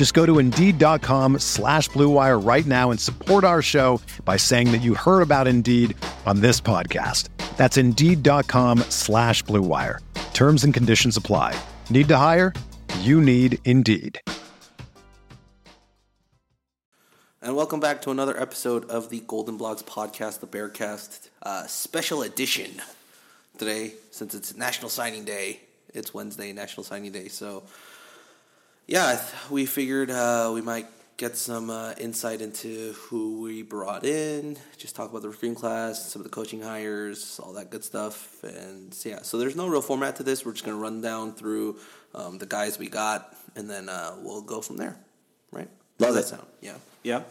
Just go to Indeed.com slash BlueWire right now and support our show by saying that you heard about Indeed on this podcast. That's Indeed.com slash BlueWire. Terms and conditions apply. Need to hire? You need Indeed. And welcome back to another episode of the Golden Blogs podcast, the Bearcast uh, special edition. Today, since it's National Signing Day, it's Wednesday, National Signing Day. So, yeah, we figured uh, we might get some uh, insight into who we brought in, just talk about the recruiting class, some of the coaching hires, all that good stuff. And yeah, so there's no real format to this. We're just going to run down through um, the guys we got, and then uh, we'll go from there, right? Love that sound? Yeah. Yeah.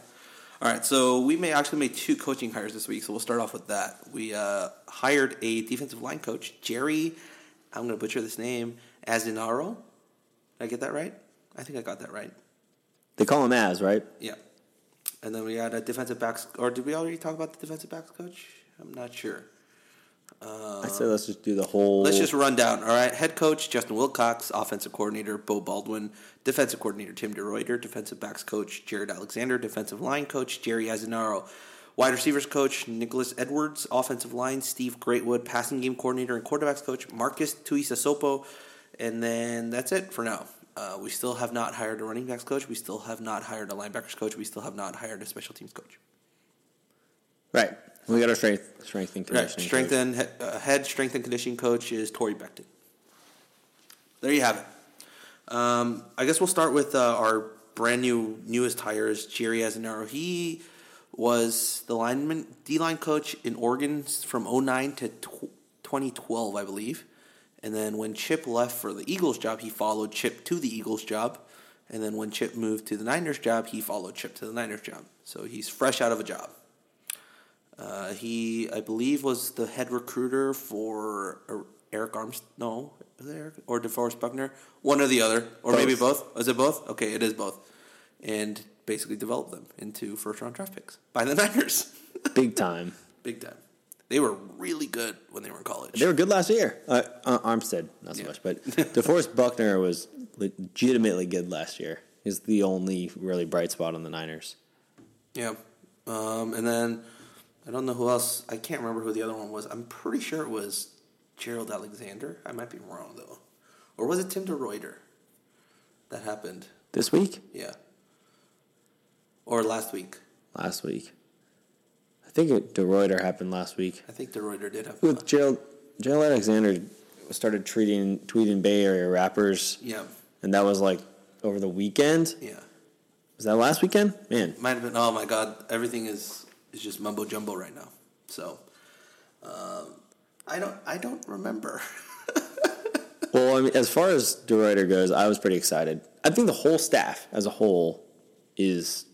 All right. So we may actually made two coaching hires this week. So we'll start off with that. We uh, hired a defensive line coach, Jerry. I'm going to butcher this name, Azzinaro. Did I get that right? I think I got that right. They call him Az, right? Yeah. And then we had a defensive backs, or did we already talk about the defensive backs coach? I'm not sure. I say let's just do the whole. Let's just run down. All right. Head coach Justin Wilcox, offensive coordinator Beau Baldwin, defensive coordinator Tim DeRuyter, defensive backs coach Jared Alexander, defensive line coach Jerry Azzinaro, wide receivers coach Nicholas Edwards, offensive line Steve Greatwood, passing game coordinator and quarterbacks coach Marques Tuiasosopo, and then that's it for now. Uh, we still have not hired a running backs coach. We still have not hired a linebackers coach. We still have not hired a special teams coach. right. We got our strength, strength and Right. conditioning. Strength coach. and he- uh, head strength and conditioning coach is Torre Becton. There you have it. Um, I guess we'll start with uh, our brand new newest hires, Jerry Azzinaro. He was the lineman D line coach in Oregon from 09 to tw- 2012, I believe. And then when Chip left for the Eagles job, he followed Chip to the Eagles job. And then when Chip moved to the Niners job, he followed Chip to the Niners job. So he's fresh out of a job. Uh, he, I believe, was the head recruiter for uh, Eric Armstrong. No, was it Eric or DeForest Buckner? One or the other, or maybe Both. both. Is it both? Okay, it is both. And basically developed them into first round draft picks by the Niners. Big time. Big time. They were really good when they were in college. They were good last year. Uh, uh, Armstead, not so Yeah. much, but DeForest Buckner was legitimately good last year. He's the only really bright spot on the Niners. Yeah. Um, and then I don't know who else. I can't remember who the other one was. I'm pretty sure it was Gerald Alexander. I might be wrong though. Or was it Tim DeRuyter? That happened. This week, Yeah. Or last week. last week, I think it, DeRuyter happened last week. I think DeRuyter did have. With Gerald, Gerald Alexander started tweeting tweeting Bay Area rappers, yeah. and that was like over the weekend. Yeah. Was that last weekend? Man, Might have been. Oh my God! Everything is is just mumbo jumbo right now. So, um, I don't. I don't remember. Well, I mean, as far as DeRuyter goes, I was pretty excited. I think the whole staff as a whole is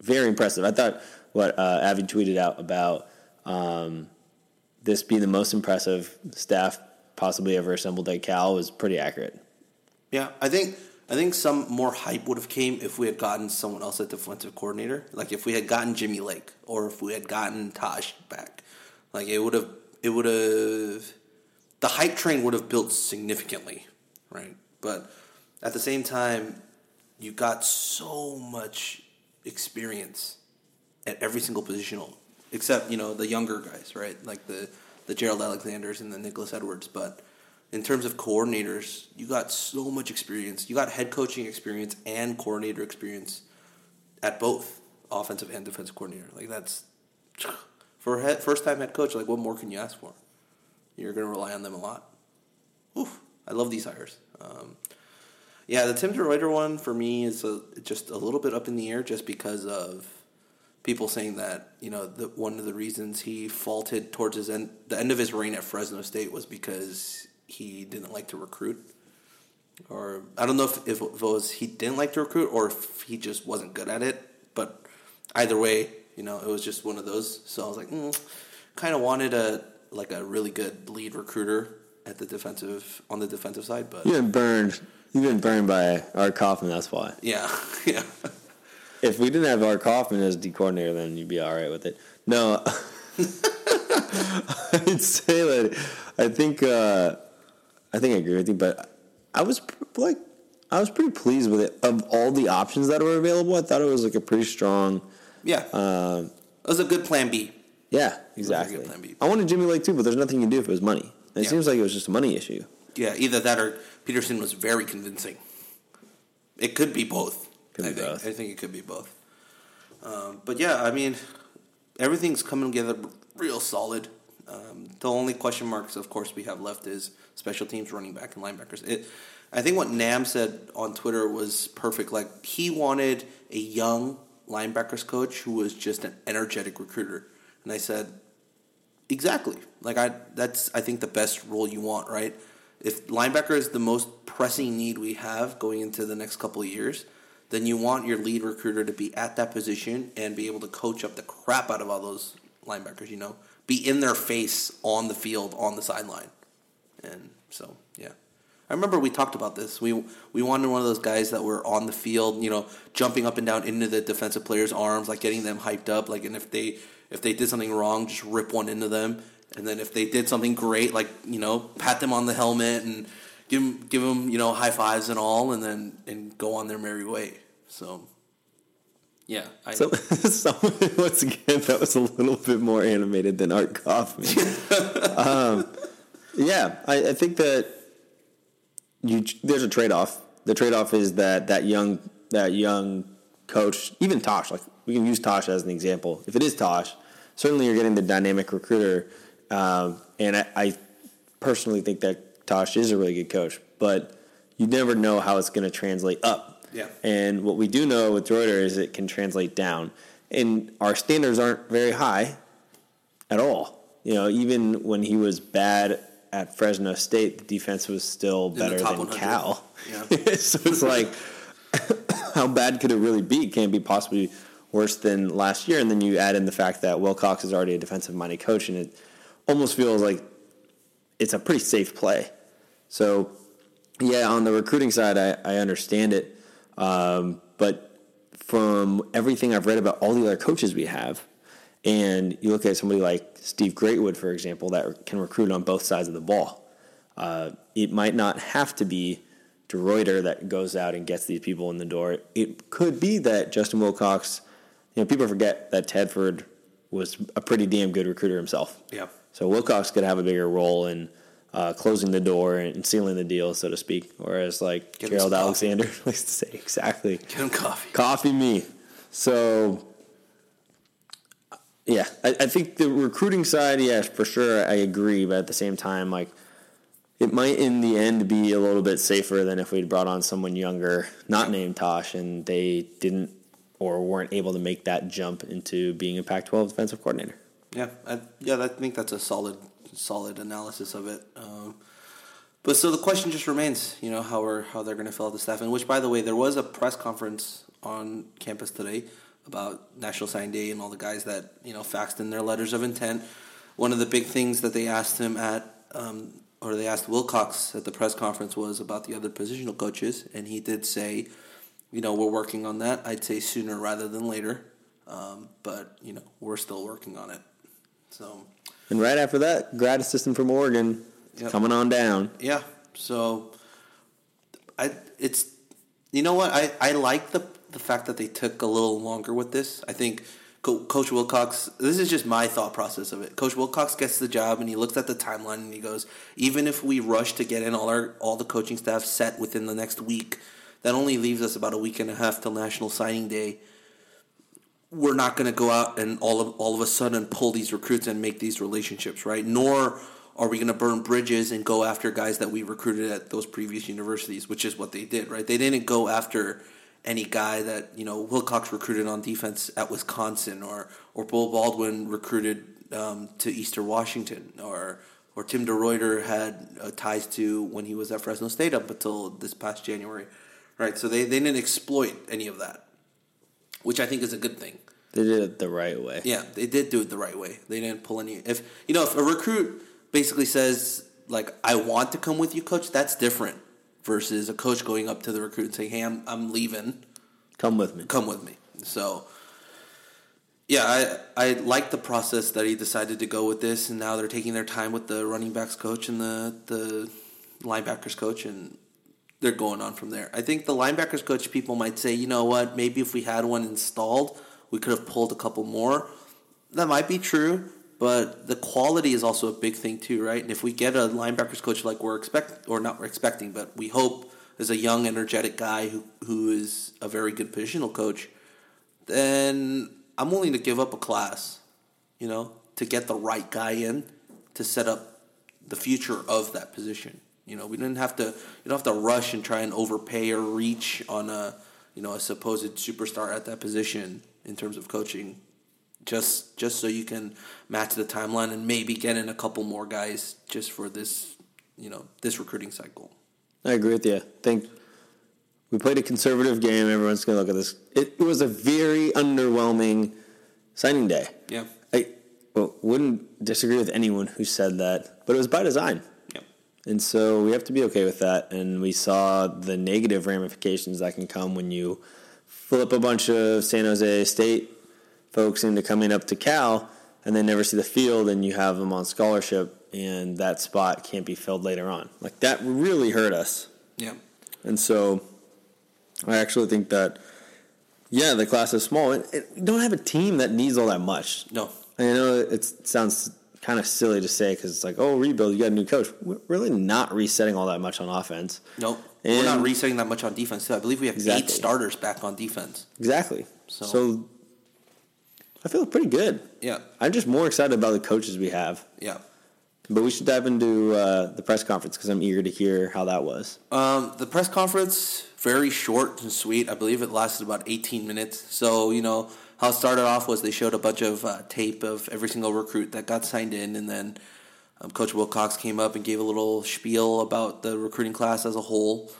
very impressive. I thought what uh, Avi tweeted out about um, this being the most impressive staff possibly ever assembled at Cal was pretty accurate. Yeah, I think I think some more hype would have came if we had gotten someone else at defensive coordinator. Like if we had gotten Jimmy Lake or if we had gotten Tosh back. Like it would have it would have the hype train would have built significantly, right? But at the same time, you got so much experience at every single positional, except you know the younger guys, right? Like the the Gerald Alexanders and the Nicholas Edwards. But in terms of coordinators, you got so much experience. You got head coaching experience and coordinator experience at both offensive and defensive coordinator. Like that's for head, first time head coach. Like what more can you ask for? you're going to rely on them a lot. Oof, I love these hires. Um, yeah, the Tim DeRuyter one for me is a, just a little bit up in the air, just because of people saying that you know the, one of the reasons he faulted towards his end, the end of his reign at Fresno State was because he didn't like to recruit, or I don't know if, if it was he didn't like to recruit or if he just wasn't good at it. But either way, you know, it was just one of those. So I was like, mm, kind of wanted a like a really good lead recruiter at the defensive on the defensive side, but You've been burned. You've been burned by Art Kaufman. That's why. yeah, yeah. If we didn't have Art Kaufman as D coordinator, then you'd be all right with it. No, I'd say that I think uh, I think I agree with you, but I was like I was pretty pleased with it. Of all the options that were available, I thought it was like a pretty strong. Yeah, Um, it was a good plan B. yeah, exactly. plan B. I wanted Jimmy Lake too, but there's nothing you can do if it was money. And it Yeah. seems like it was just a money issue. Yeah, either that or Petersen was very convincing. It could be both. Could I be think. both. I think it could be both. Um, but yeah, I mean, everything's coming together real solid. Um, the only question marks, of course, we have left is special teams, running back, and linebackers. It, I think what Nam said on Twitter was perfect. Like he wanted a young linebackers coach who was just an energetic recruiter, and I said, Exactly. Like I that's I think the best role you want, right? If linebacker is the most pressing need we have going into the next couple of years, then you want your lead recruiter to be at that position and be able to coach up the crap out of all those linebackers, you know. Be in their face on the field, on the sideline. And so, yeah. I remember we talked about this. We we wanted one of those guys that were on the field, you know, jumping up and down into the defensive players' arms, like getting them hyped up. Like, and if they if they did something wrong, just rip one into them. And then if they did something great, like you know, pat them on the helmet and give them give them you know high fives and all, and then and go on their merry way. So, yeah, I, So, so once again, that was a little bit more animated than Art Kaufman. um, yeah, I, I think that you there's a trade off. The trade off is that that young that young coach, even Tosh, like we can use Tosh as an example. If it is Tosh, certainly you're getting the dynamic recruiter, um, and I, I personally think that Tosh is a really good coach, but you never know how it's going to translate up. Yeah. And what we do know with Reuter is it can translate down. And our standards aren't very high at all. You know, even when he was bad at Fresno State, the defense was still better than 100. Cal. Yeah. so it's like, how bad could it really be? Can it be possibly worse than last year? And then you add in the fact that Wilcox is already a defensive minded coach, and it almost feels like it's a pretty safe play. So, yeah, on the recruiting side, I, I understand it. Um, but from everything I've read about all the other coaches we have, and you look at somebody like Steve Greatwood, for example, that can recruit on both sides of the ball. Uh, it might not have to be DeRuyter that goes out and gets these people in the door. It could be that Justin Wilcox, you know, people forget that Tedford was a pretty damn good recruiter himself. yeah, So Wilcox could have a bigger role in uh, closing the door and sealing the deal, so to speak. Whereas like Give Gerald. Alexander likes to say, exactly, give him coffee. coffee me. So yeah, I, I think the recruiting side, yes, for sure, I agree. But at the same time, like it might in the end be a little bit safer than if we'd brought on someone younger, not named Tosh, and they didn't or weren't able to make that jump into being a Pac-12 defensive coordinator. Yeah, I, yeah, I think that's a solid, solid analysis of it. Um, but so the question just remains, you know, how are how they're going to fill out the staff. And which, by the way, there was a press conference on campus today about National Signing Day and all the guys that you know faxed in their letters of intent. One of the big things that they asked him at, um, or they asked Wilcox at the press conference, was about the other positional coaches, and he did say, you know, we're working on that. I'd say sooner rather than later, um, but you know, we're still working on it. So And right after that, grad assistant from Oregon Yep. coming on down. yeah, so I it's you know what I, I like the the fact that they took a little longer with this. I think Co- Coach Wilcox. This is just my thought process of it. Coach Wilcox gets the job and he looks at the timeline and he goes, even if we rush to get in all our all the coaching staff set within the next week, that only leaves us about a week and a half till National Signing Day. We're not going to go out and all of all of a sudden pull these recruits and make these relationships, right? Nor are we going to burn bridges and go after guys that we recruited at those previous universities, which is what they did, right? They didn't go after any guy that you know Wilcox recruited on defense at Wisconsin, or or Beau Baldwin recruited um, to Eastern Washington, or or Tim DeRuyter had uh, ties to when he was at Fresno State up until this past January, right? So they, they didn't exploit any of that, which I think is a good thing. They did it the right way. Yeah, they did do it the right way. They didn't pull any. If you know, if a recruit basically says like, "I want to come with you, coach," that's different versus a coach going up to the recruit and saying, "Hey, I'm I'm leaving. Come with me. Come with me." So. Yeah, I I like the process that he decided to go with this, and now they're taking their time with the running backs coach and the the linebackers coach, and they're going on from there. I think the linebackers coach people might say, you know what, maybe if we had one installed, we could have pulled a couple more. That might be true, but the quality is also a big thing too, right? And if we get a linebackers coach like we're expect or not we're expecting, but we hope is a young, energetic guy who who is a very good positional coach, then I'm willing to give up a class, you know, to get the right guy in to set up the future of that position. You know, we didn't have to you don't have to rush and try and overpay or reach on a you know a supposed superstar at that position in terms of coaching. Just just so you can match the timeline and maybe get in a couple more guys just for this you know this recruiting cycle. I agree with you. I think we played a conservative game. Everyone's going to look at this. It, it, was a very underwhelming signing day. Yeah. I well, wouldn't disagree with anyone who said that, but it was by design. Yeah. And so we have to be okay with that. And we saw the negative ramifications that can come when you flip a bunch of San Jose State folks into coming up to Cal and they never see the field and you have them on scholarship and that spot can't be filled later on. Like that really hurt us. Yeah. And so I actually think that, yeah, the class is small. It, it, you don't have a team that needs all that much. No. I know it sounds kind of silly to say because it's like, oh, rebuild, you got a new coach. We're really not resetting all that much on offense. Nope. And We're not resetting that much on defense. Too. I believe we have exactly. eight starters back on defense. Exactly. So, so I feel pretty good. Yeah. I'm just more excited about the coaches we have. Yeah. But we should dive into uh, the press conference because I'm eager to hear how that was. Um, the press conference, very short and sweet. I believe it lasted about 18 minutes. So, you know, how it started off was they showed a bunch of uh, tape of every single recruit that got signed in, and then um, Coach Wilcox came up and gave a little spiel about the recruiting class as a whole.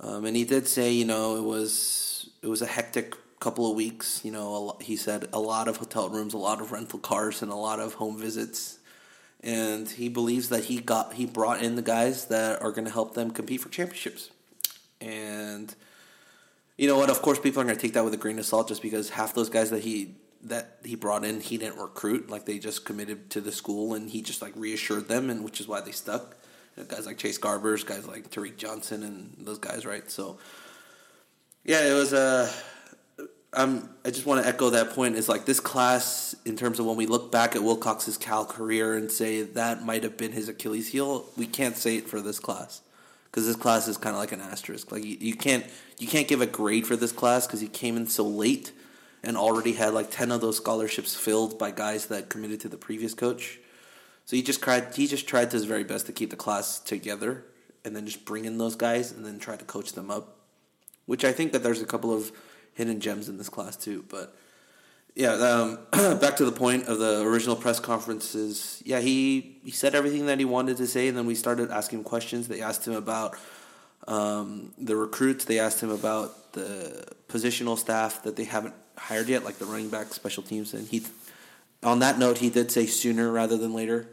Um, and he did say, you know, it was it was a hectic couple of weeks. You know, he said a lot of hotel rooms, a lot of rental cars, and a lot of home visits. And he believes that he got he brought in the guys that are going to help them compete for championships. And you know what? Of course, people are going to take that with a grain of salt, just because half those guys that he that he brought in, he didn't recruit. Like they just committed to the school, and he just like reassured them, and which is why they stuck. You know, guys like Chase Garbers, guys like Tariq Johnson, and those guys, right? So, yeah, it was. Uh, I'm. I just want to echo that point. Is like this class, in terms of when we look back at Wilcox's Cal career and say that might have been his Achilles heel, we can't say it for this class because this class is kind of like an asterisk. Like you, you can't you can't give a grade for this class because he came in so late and already had like ten of those scholarships filled by guys that committed to the previous coach. So he just tried he just tried his very best to keep the class together and then just bring in those guys and then try to coach them up. Which I think that there's a couple of hidden gems in this class too, but yeah, um, back to the point of the original press conferences. Yeah, he he said everything that he wanted to say, and then we started asking questions. They asked him about um, the recruits. They asked him about the positional staff that they haven't hired yet, like the running back, special teams, and he. On that note, he did say sooner rather than later,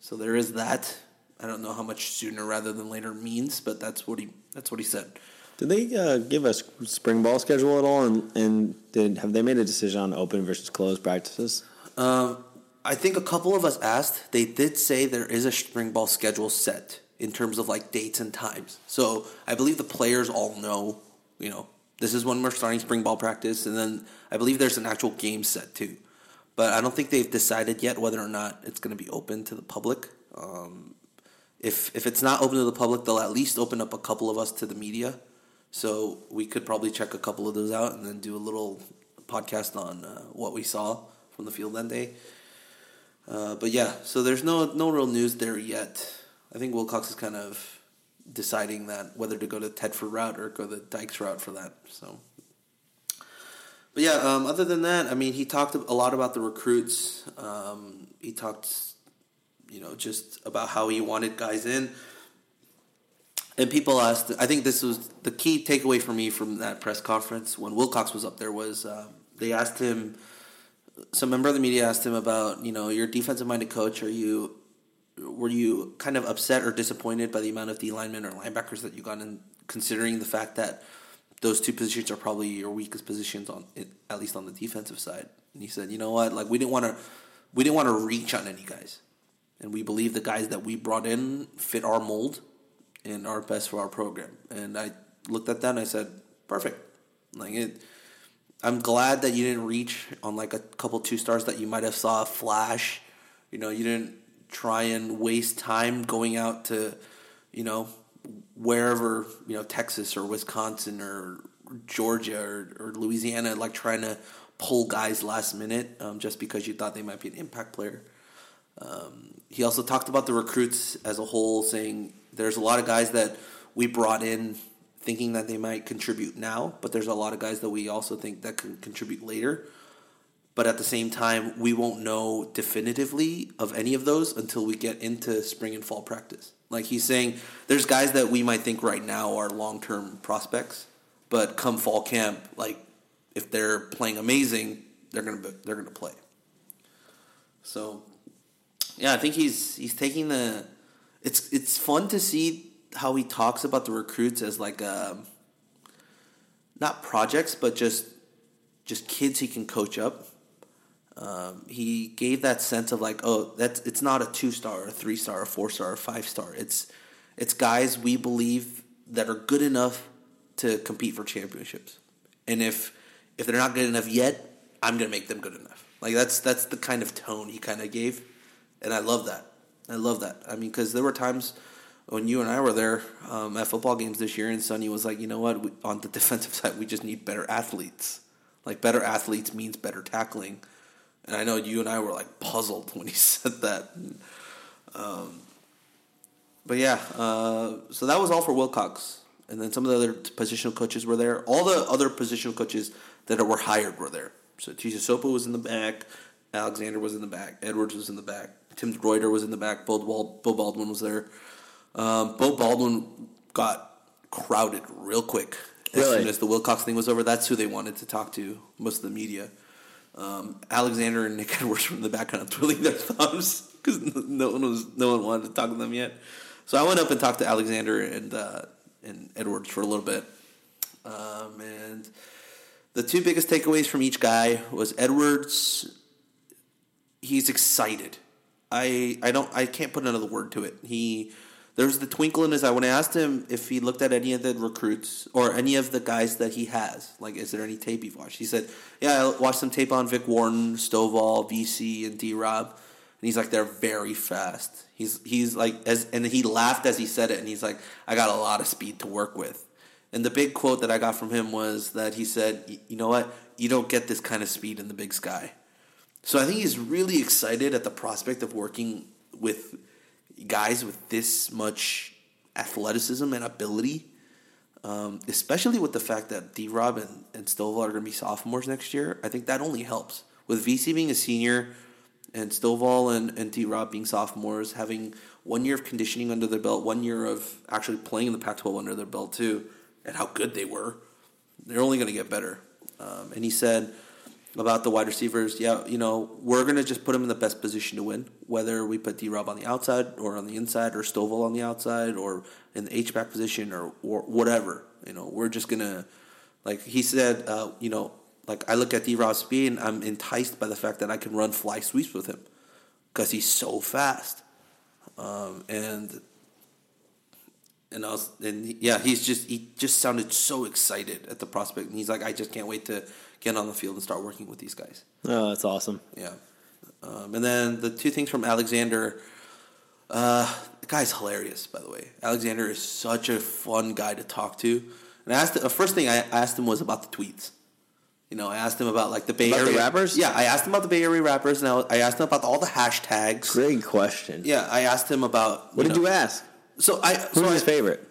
so there is that. I don't know how much sooner rather than later means, but that's what he that's what he said. Did they uh, give a spring ball schedule at all, and, and did have they made a decision on open versus closed practices? Um, I think a couple of us asked. They did say there is a spring ball schedule set in terms of like dates and times. So I believe the players all know. You know, this is when we're starting spring ball practice, and then I believe there's an actual game set too. But I don't think they've decided yet whether or not it's going to be open to the public. Um, if if it's not open to the public, they'll at least open up a couple of us to the media so we could probably check a couple of those out and then do a little podcast on uh, what we saw from the field that day. Uh, but yeah, so there's no no real news there yet. I think Wilcox is kind of deciding that whether to go the Tedford route or go the Dykes route for that. So, but yeah, um, other than that, I mean, he talked a lot about the recruits. Um, he talked, you know, just about how he wanted guys in. And people asked. I think this was the key takeaway for me from that press conference when Wilcox was up there was um, they asked him. Some member of the media asked him about, you know, your defensive minded coach. Are you were you kind of upset or disappointed by the amount of D linemen or linebackers that you got in, considering the fact that those two positions are probably your weakest positions on at least on the defensive side? And he said, you know what, like we didn't want to, we didn't want to reach on any guys, and we believe the guys that we brought in fit our mold and are best for our program. And I looked at that and I said, perfect. Like it. I'm glad that you didn't reach on like a couple two stars that you might have saw a flash. You know, you didn't try and waste time going out to, you know, wherever, you know, Texas or Wisconsin or Georgia or, or Louisiana, like trying to pull guys last minute um, just because you thought they might be an impact player. Um, he also talked about the recruits as a whole, saying there's a lot of guys that we brought in thinking that they might contribute now, but there's a lot of guys that we also think that can contribute later but at the same time, we won't know definitively of any of those until we get into spring and fall practice. Like he's saying, there's guys that we might think right now are long term prospects, but come fall camp, like if they're playing amazing, they're gonna be, they're gonna play. So, yeah, I think he's he's taking the. It's it's fun to see how he talks about the recruits as like a, um, not projects, but just just kids he can coach up um, he gave that sense of like, oh, that's it's not a two star, a three star, a four star, a five star. It's it's guys we believe that are good enough to compete for championships. And if if they're not good enough yet, I'm gonna make them good enough. Like that's that's the kind of tone he kind of gave, and I love that. I love that. I mean, because there were times when you and I were there um, at football games this year, and Sonny was like, you know what, we, on the defensive side, we just need better athletes. Like better athletes means better tackling and I know you and I were like puzzled when he said that. Um, but yeah, uh, so that was all for Wilcox. And then some of the other positional coaches were there. All the other positional coaches that were hired were there. So Tuiasosopo was in the back. Alexander was in the back. Edwards was in the back. Tim Reuter was in the back. Beau, Bald- Beau Baldwin was there. Um, Beau Baldwin got crowded real quick as really? soon as the Wilcox thing was over. That's who they wanted to talk to, most of the media. Um, Alexander and Nick Edwards from the back kind of twiddling their thumbs because no one was no one wanted to talk to them yet. So I went up and talked to Alexander and uh, and Edwards for a little bit, um, and the two biggest takeaways from each guy was Edwards. He's excited. I I don't I can't put another word to it. He there's the twinkle in his eye when I asked him if he looked at any of the recruits or any of the guys that he has. Like, is there any tape you've watched? He said, "Yeah, I watched some tape on Vic Wharton, Stovall, VC, and D Rob." And he's like, "They're very fast." He's he's like as and he laughed as he said it, and he's like, "I got a lot of speed to work with." And the big quote that I got from him was that he said, "You know what? You don't get this kind of speed in the big sky." So I think he's really excited at the prospect of working with guys with this much athleticism and ability, um, especially with the fact that D Rob and, and Stovall are going to be sophomores next year, I think that only helps. With VC being a senior and Stovall and, and D Rob being sophomores, having one year of conditioning under their belt, one year of actually playing in the Pac 12 under their belt, too, and how good they were, they're only going to get better. Um, and he said, about the wide receivers, yeah, you know, we're going to just put them in the best position to win, whether we put D Rob on the outside or on the inside or Stovall on the outside or in the H back position or, or whatever. You know, we're just going to, like he said, uh, you know, like I look at D Rob's speed and I'm enticed by the fact that I can run fly sweeps with him because he's so fast. Um, and and I was, and yeah, he's just he just sounded so excited at the prospect, and he's like, I just can't wait to get on the field and start working with these guys. Oh, that's awesome. Yeah. Um, and then the two things from Alexander. Uh, the guy's hilarious, by the way. Alexander is such a fun guy to talk to. And I asked the first thing I asked him was about the tweets. You know, I asked him about like the Bay About the Area rappers? Yeah, I asked him about the Bay Area rappers, and I, I asked him about all the hashtags. Great question. Yeah, I asked him about What did know- you ask? So I Who's so I, his favorite?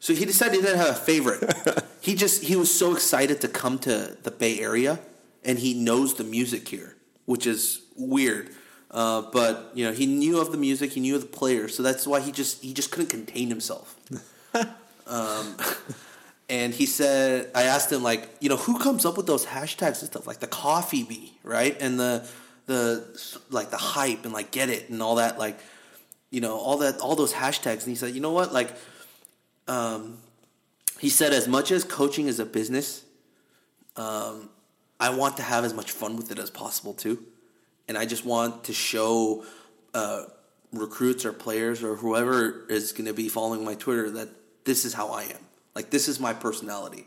So he decided he didn't have a favorite. he just he was so excited to come to the Bay Area, and he knows the music here, which is weird. Uh, but you know, he knew of the music, he knew of the players, so that's why he just he just couldn't contain himself. um, and he said, I asked him like, you know, who comes up with those hashtags and stuff like the coffee bee, right, and the the like the hype and like get it and all that, like you know, all that all those hashtags. And he said, you know what, like um, he said, as much as coaching is a business, um, I want to have as much fun with it as possible too, and I just want to show uh, recruits or players or whoever is going to be following my Twitter that this is how I am. Like this is my personality.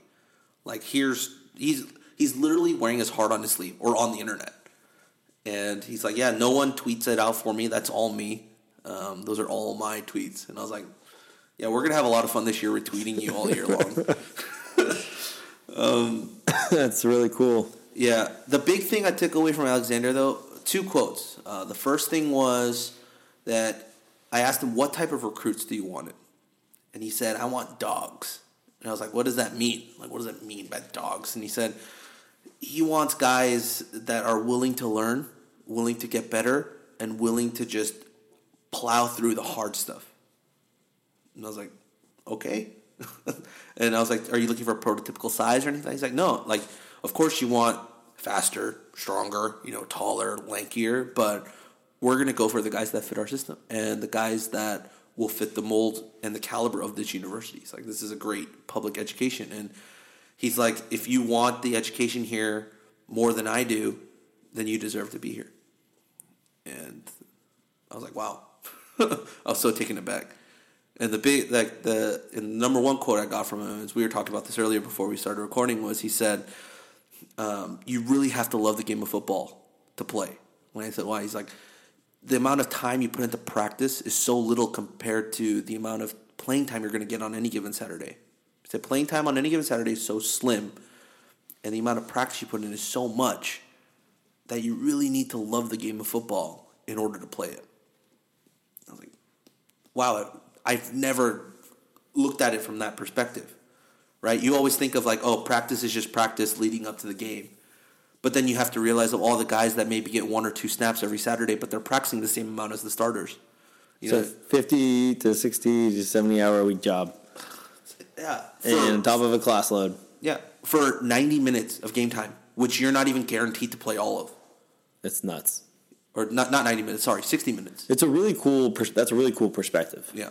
Like here's he's he's literally wearing his heart on his sleeve or on the internet, and he's like, yeah, no one tweets it out for me. That's all me. Um, those are all my tweets, and I was like, yeah, we're gonna have a lot of fun this year retweeting you all year long. That's really cool. Yeah, the big thing I took away from Alexander though, two quotes. Uh, the first thing was that I asked him what type of recruits do you want it, and he said I want dogs. And I was like, what does that mean? Like, what does that mean by dogs? And he said he wants guys that are willing to learn, willing to get better, and willing to just plow through the hard stuff. And I was like, okay. and I was like, are you looking for a prototypical size or anything? He's like, no. Like, of course you want faster, stronger, you know, taller, lankier, but we're going to go for the guys that fit our system and the guys that will fit the mold and the caliber of this university. He's like, this is a great public education. And he's like, if you want the education here more than I do, then you deserve to be here. And I was like, wow. I was so taken aback. And the big, like the, and the number one quote I got from him, as we were talking about this earlier before we started recording, was he said, um, "You really have to love the game of football to play." When I said why, he's like, "The amount of time you put into practice is so little compared to the amount of playing time you're going to get on any given Saturday." He said, "Playing time on any given Saturday is so slim, and the amount of practice you put in is so much that you really need to love the game of football in order to play it." I was like, wow, I've never looked at it from that perspective, right? You always think of like, oh, practice is just practice leading up to the game. But then you have to realize of all the guys that maybe get one or two snaps every Saturday, but they're practicing the same amount as the starters. You So know, 50 to 60 to 70 hour a week job. yeah, for, And on top of a class load. yeah, for 90 minutes of game time, which you're not even guaranteed to play all of. It's nuts. Or not, not 90 minutes, sorry, 60 minutes. It's a really cool, pers- that's a really cool perspective. Yeah.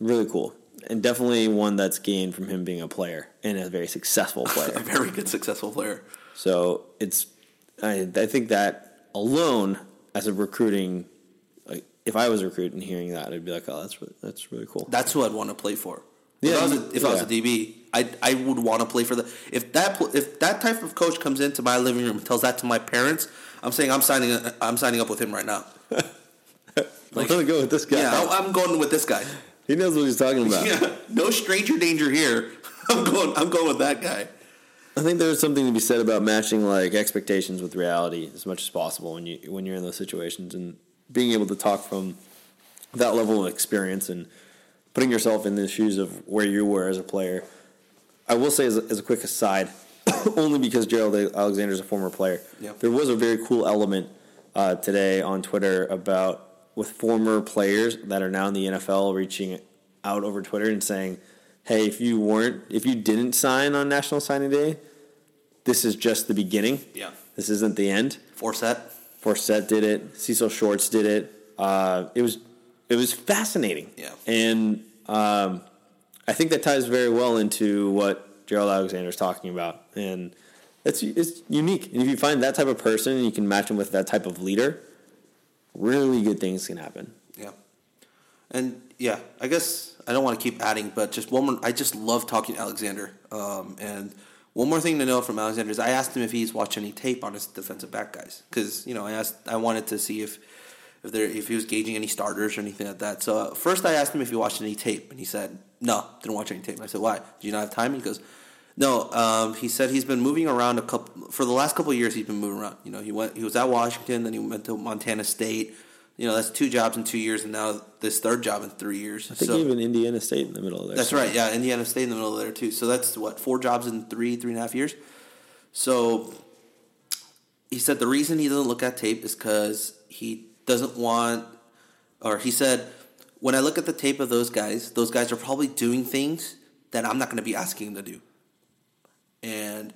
Really cool. And definitely one that's gained from him being a player and a very successful player, A very good, successful player. so it's, I, I think that alone as a recruiting, like if I was recruiting hearing that, I'd be like, oh, that's really, that's really cool. That's who I'd want to play for. Yeah, if I was a, if I was a. DB, I I would want to play for the if that if that type of coach comes into my living room and tells that to my parents, I'm saying I'm signing I'm signing up with him right now. I'm going to go with this guy. Yeah, I, I'm going with this guy. He knows what he's talking about. Yeah, no stranger danger here. I'm going I'm going with that guy. I think there's something to be said about matching like expectations with reality as much as possible when you when you're in those situations and being able to talk from that level of experience and putting yourself in the shoes of where you were as a player. I will say as a, as a quick aside, only because Gerald Alexander is a former player. Yep. There was a very cool element uh, today on Twitter about with former players that are now in the NFL reaching out over Twitter and saying, "Hey, if you weren't, if you didn't sign on National Signing Day, this is just the beginning. Yeah. This isn't the end." Four set. Forsett did it. Cecil Shorts did it. Uh, it was it was fascinating. Yeah. And um, I think that ties very well into what Gerald Alexander is talking about, and it's it's unique. And if you find that type of person and you can match them with that type of leader, really good things can happen. Yeah. And yeah, I guess I don't want to keep adding, but just one more. I just love talking to Alexander. Um, and one more thing to know from Alexander is I asked him if he's watched any tape on his defensive back guys because you know I asked I wanted to see if if there if he was gauging any starters or anything like that. So uh, first I asked him if he watched any tape, and he said no, didn't watch any tape. And I said why? Do you not have time? And he goes, No, um, he said he's been moving around a couple for the last couple of years. He's been moving around. You know, he went he was at Washington, then he went to Montana State. You know, that's two jobs in two years, and now this third job in three years. I think So- even Indiana State in the middle of there. That's so- right. Yeah, Indiana State in the middle of there too. So that's what four jobs in three, three and a half years. So he said the reason he doesn't look at tape is because he doesn't want, or he said, when I look at the tape of those guys, those guys are probably doing things that I'm not going to be asking them to do. And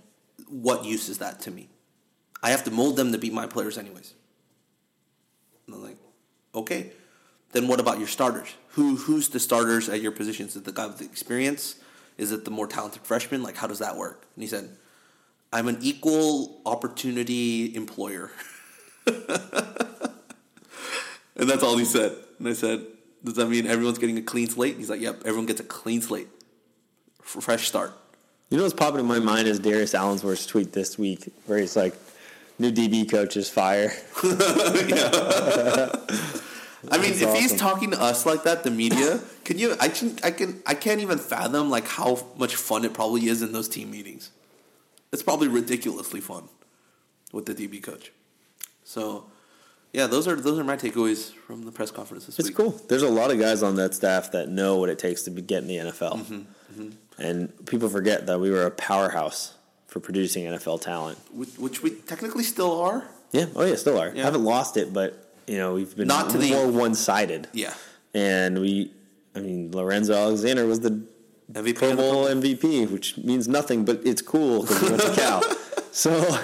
what use is that to me? I have to mold them to be my players anyways. And I'm like, okay. Then what about your starters? Who who's the starters at your positions? Is it the guy with the experience? Is it the more talented freshman? Like how does that work? And he said, I'm an equal opportunity employer. and that's all he said. And I said, Does that mean everyone's getting a clean slate? And he's like, Yep, everyone gets a clean slate. Fresh start. You know what's popping in my mind is Darius Allensworth's tweet this week, where he's like, "New DB coach is fire." I mean, That's if he's talking to us like that, the media, can you? I can, I can, I can't even fathom like how much fun it probably is in those team meetings. It's probably ridiculously fun with the DB coach. So, yeah, those are those are my takeaways from the press conference this It's week. cool. There's a lot of guys on that staff that know what it takes to be, get in the NFL, Mm-hmm, and people forget that we were a powerhouse for producing NFL talent. Which, which we technically still are. Yeah, oh yeah, still are. Yeah. Haven't lost it, but you know we've been Not to the- more one sided. Yeah, and we, I mean, Lorenzo Alexander was the MVP. Pro the Bowl MVP, which means nothing, but it's cool because he went to Cal. So uh,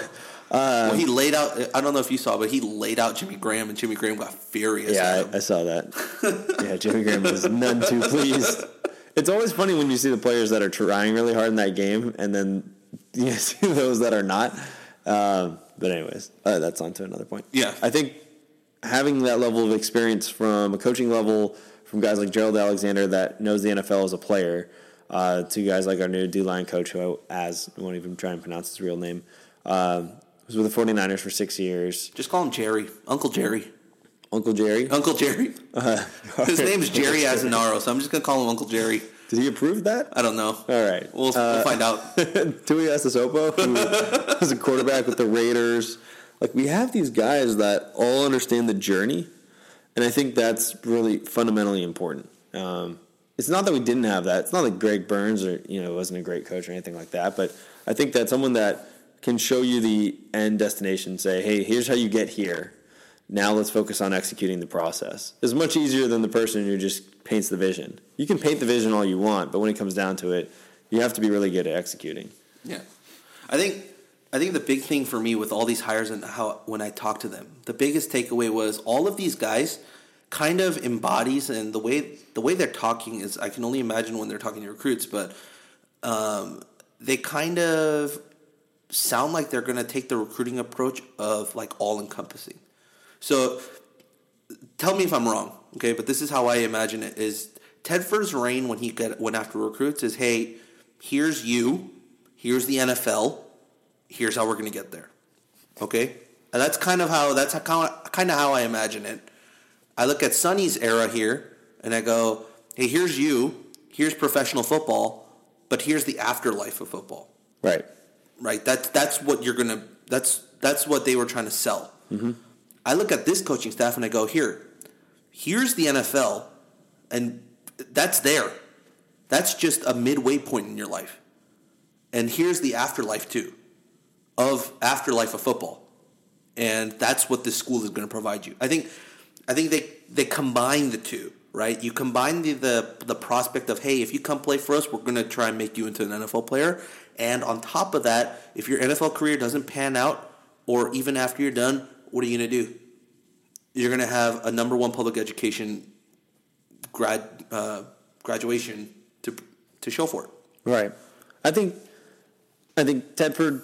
well, he laid out. I don't know if you saw, but he laid out Jimmy Graham, and Jimmy Graham got furious. yeah. I, I saw that. yeah, Jimmy Graham was none too pleased. It's always funny when you see the players that are trying really hard in that game, and then you see those that are not. Um, but anyways, uh, that's on to another point. Yeah. I think having that level of experience from a coaching level from guys like Gerald Alexander that knows the NFL as a player, uh, to guys like our new D line coach, who I, as I won't even try and pronounce his real name, um, was with the 49ers for six years. Just call him Jerry, Uncle Jerry, Uncle Jerry. Uncle Jerry. His name is Jerry Azzinaro, so I'm just gonna call him Uncle Jerry. Did he approve that? I don't know. All right. We'll, we'll find out. Tuiasosopo, who was a quarterback with the Raiders. Like we have these guys that all understand the journey, and I think that's really fundamentally important. Um, it's not that we didn't have that. It's not like Greg Burns or you know wasn't a great coach or anything like that. But I think that someone that can show you the end destination, say, "Hey, here's how you get here." Now let's focus on executing the process. It's much easier than the person who just paints the vision. You can paint the vision all you want, but when it comes down to it, you have to be really good at executing. Yeah, I think I think the big thing for me with all these hires and how when I talk to them, the biggest takeaway was all of these guys kind of embodies and the way the way they're talking is I can only imagine when they're talking to recruits, but um, they kind of sound like they're going to take the recruiting approach of like all encompassing. So tell me if I'm wrong, okay? But this is how I imagine it: is Tedford's reign when he get, went after recruits is, hey, here's you, here's the NFL, here's how we're going to get there, okay? And that's kind of how that's how, kind of how I imagine it. I look at Sonny's era here, and I go, hey, here's you, here's professional football, but here's the afterlife of football Right. right? That's that's what you're gonna. That's that's what they were trying to sell. Mm-hmm. I look at this coaching staff and I go, here, here's the NFL, and that's there. That's just a midway point in your life, and here's the afterlife too, of afterlife of football, and that's what this school is going to provide you. I think, I think they they combine the two. Right, you combine the, the the prospect of hey, if you come play for us, we're going to try and make you into an NFL player, and on top of that, if your NFL career doesn't pan out, or even after you're done, what are you going to do? You're going to have a number one public education grad uh, graduation to to show for it. Right. I think. I think Tedford.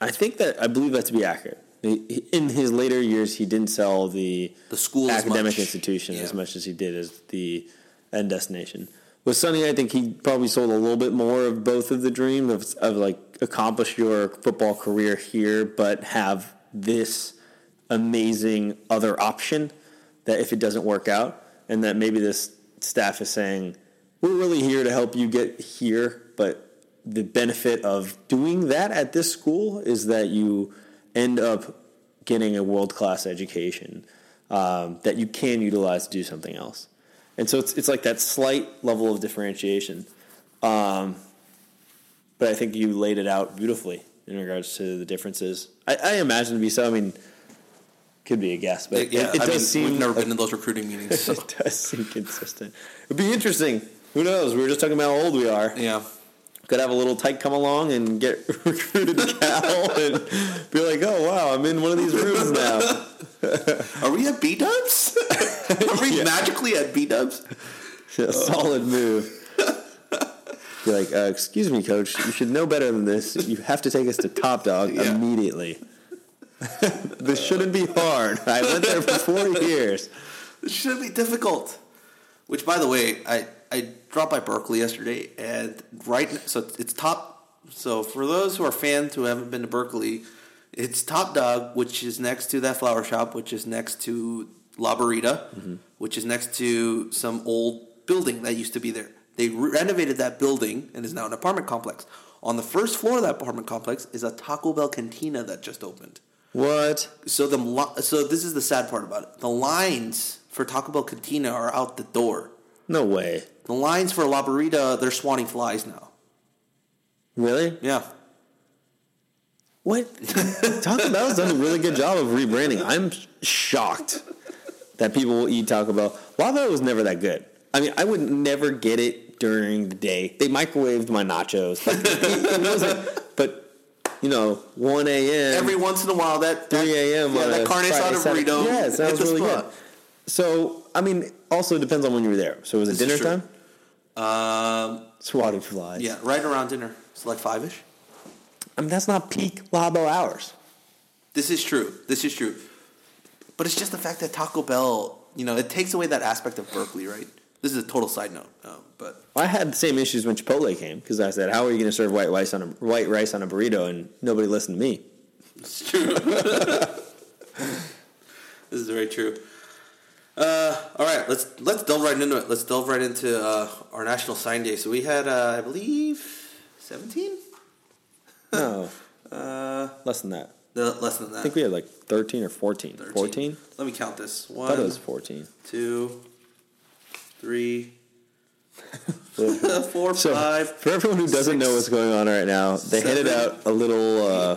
I think that I believe that to be accurate. In his later years, he didn't sell the The school as academic much. institution as much as he did as the end destination. With Sonny, I think he probably sold a little bit more of both of the dream of, of like accomplish your football career here, but have this amazing other option that if it doesn't work out, and that maybe this staff is saying, we're really here to help you get here, but the benefit of doing that at this school is that you end up getting a world class education um, that you can utilize to do something else. And so it's it's like that slight level of differentiation. Um, but I think you laid it out beautifully in regards to the differences. I, I imagine to be so. I mean, could be a guess, but yeah, it, it does mean, seem we've never like- been in those recruiting meetings. So. it does seem consistent. It'd be interesting. Who knows? We were just talking about how old we are. yeah, Could have a little tyke come along and get recruited to Cal and be like, oh wow, I'm in one of these rooms now. are we at B Dubs? are we Yeah. magically at B Dubs? A solid move. Be like, uh, excuse me, coach. You should know better than this. You have to take us to Top Dog Yeah. immediately. this shouldn't be hard. I went there for four years. This shouldn't be difficult. Which, by the way, I I dropped by Berkeley yesterday, and right so it's top. So for those who are fans who haven't been to Berkeley, it's Top Dog, which is next to that flower shop, which is next to La Burrita, mm-hmm. which is next to some old building that used to be there. They renovated that building and is now an apartment complex. On the first floor of that apartment complex is a Taco Bell cantina that just opened. What? So the li- so this is the sad part about it. The lines for Taco Bell Cantina are out the door. No way. The lines for La Burrita, they're swatting flies now. Really? Yeah. What? Taco Bell's done a really good job of rebranding. I'm shocked that people will eat Taco Bell. Lava was never that good. I mean, I would never get it during the day. They microwaved my nachos. Like, it but, you know, 1 a.m. Every once in a while, that, that 3 a.m. yeah, that carne asada burrito. Yeah, sounds really spot. good. So, I mean, also depends on when you were there. So, was it This dinner time? Um, Swatting flies. yeah, right around dinner. It's like five ish. I mean, that's not peak Labo hours. This is true. This is true. But it's just the fact that Taco Bell, you know, it takes away that aspect of Berkeley, right? This is a total side note, um, but I had the same issues when Chipotle came because I said, "How are you going to serve white rice on a white rice on a burrito?" And nobody listened to me. It's true. this is very true. Uh, all right, let's let's delve right into it. Let's delve right into uh, our National Sign Day. So we had, uh, I believe, seventeen. No, Uh, less than that. no, less than that. I think we had like thirteen or fourteen. 13. Fourteen. Let me count this. I thought it was fourteen. two, three, four, So five. for everyone who doesn't know what's going on right now, they handed out a little uh,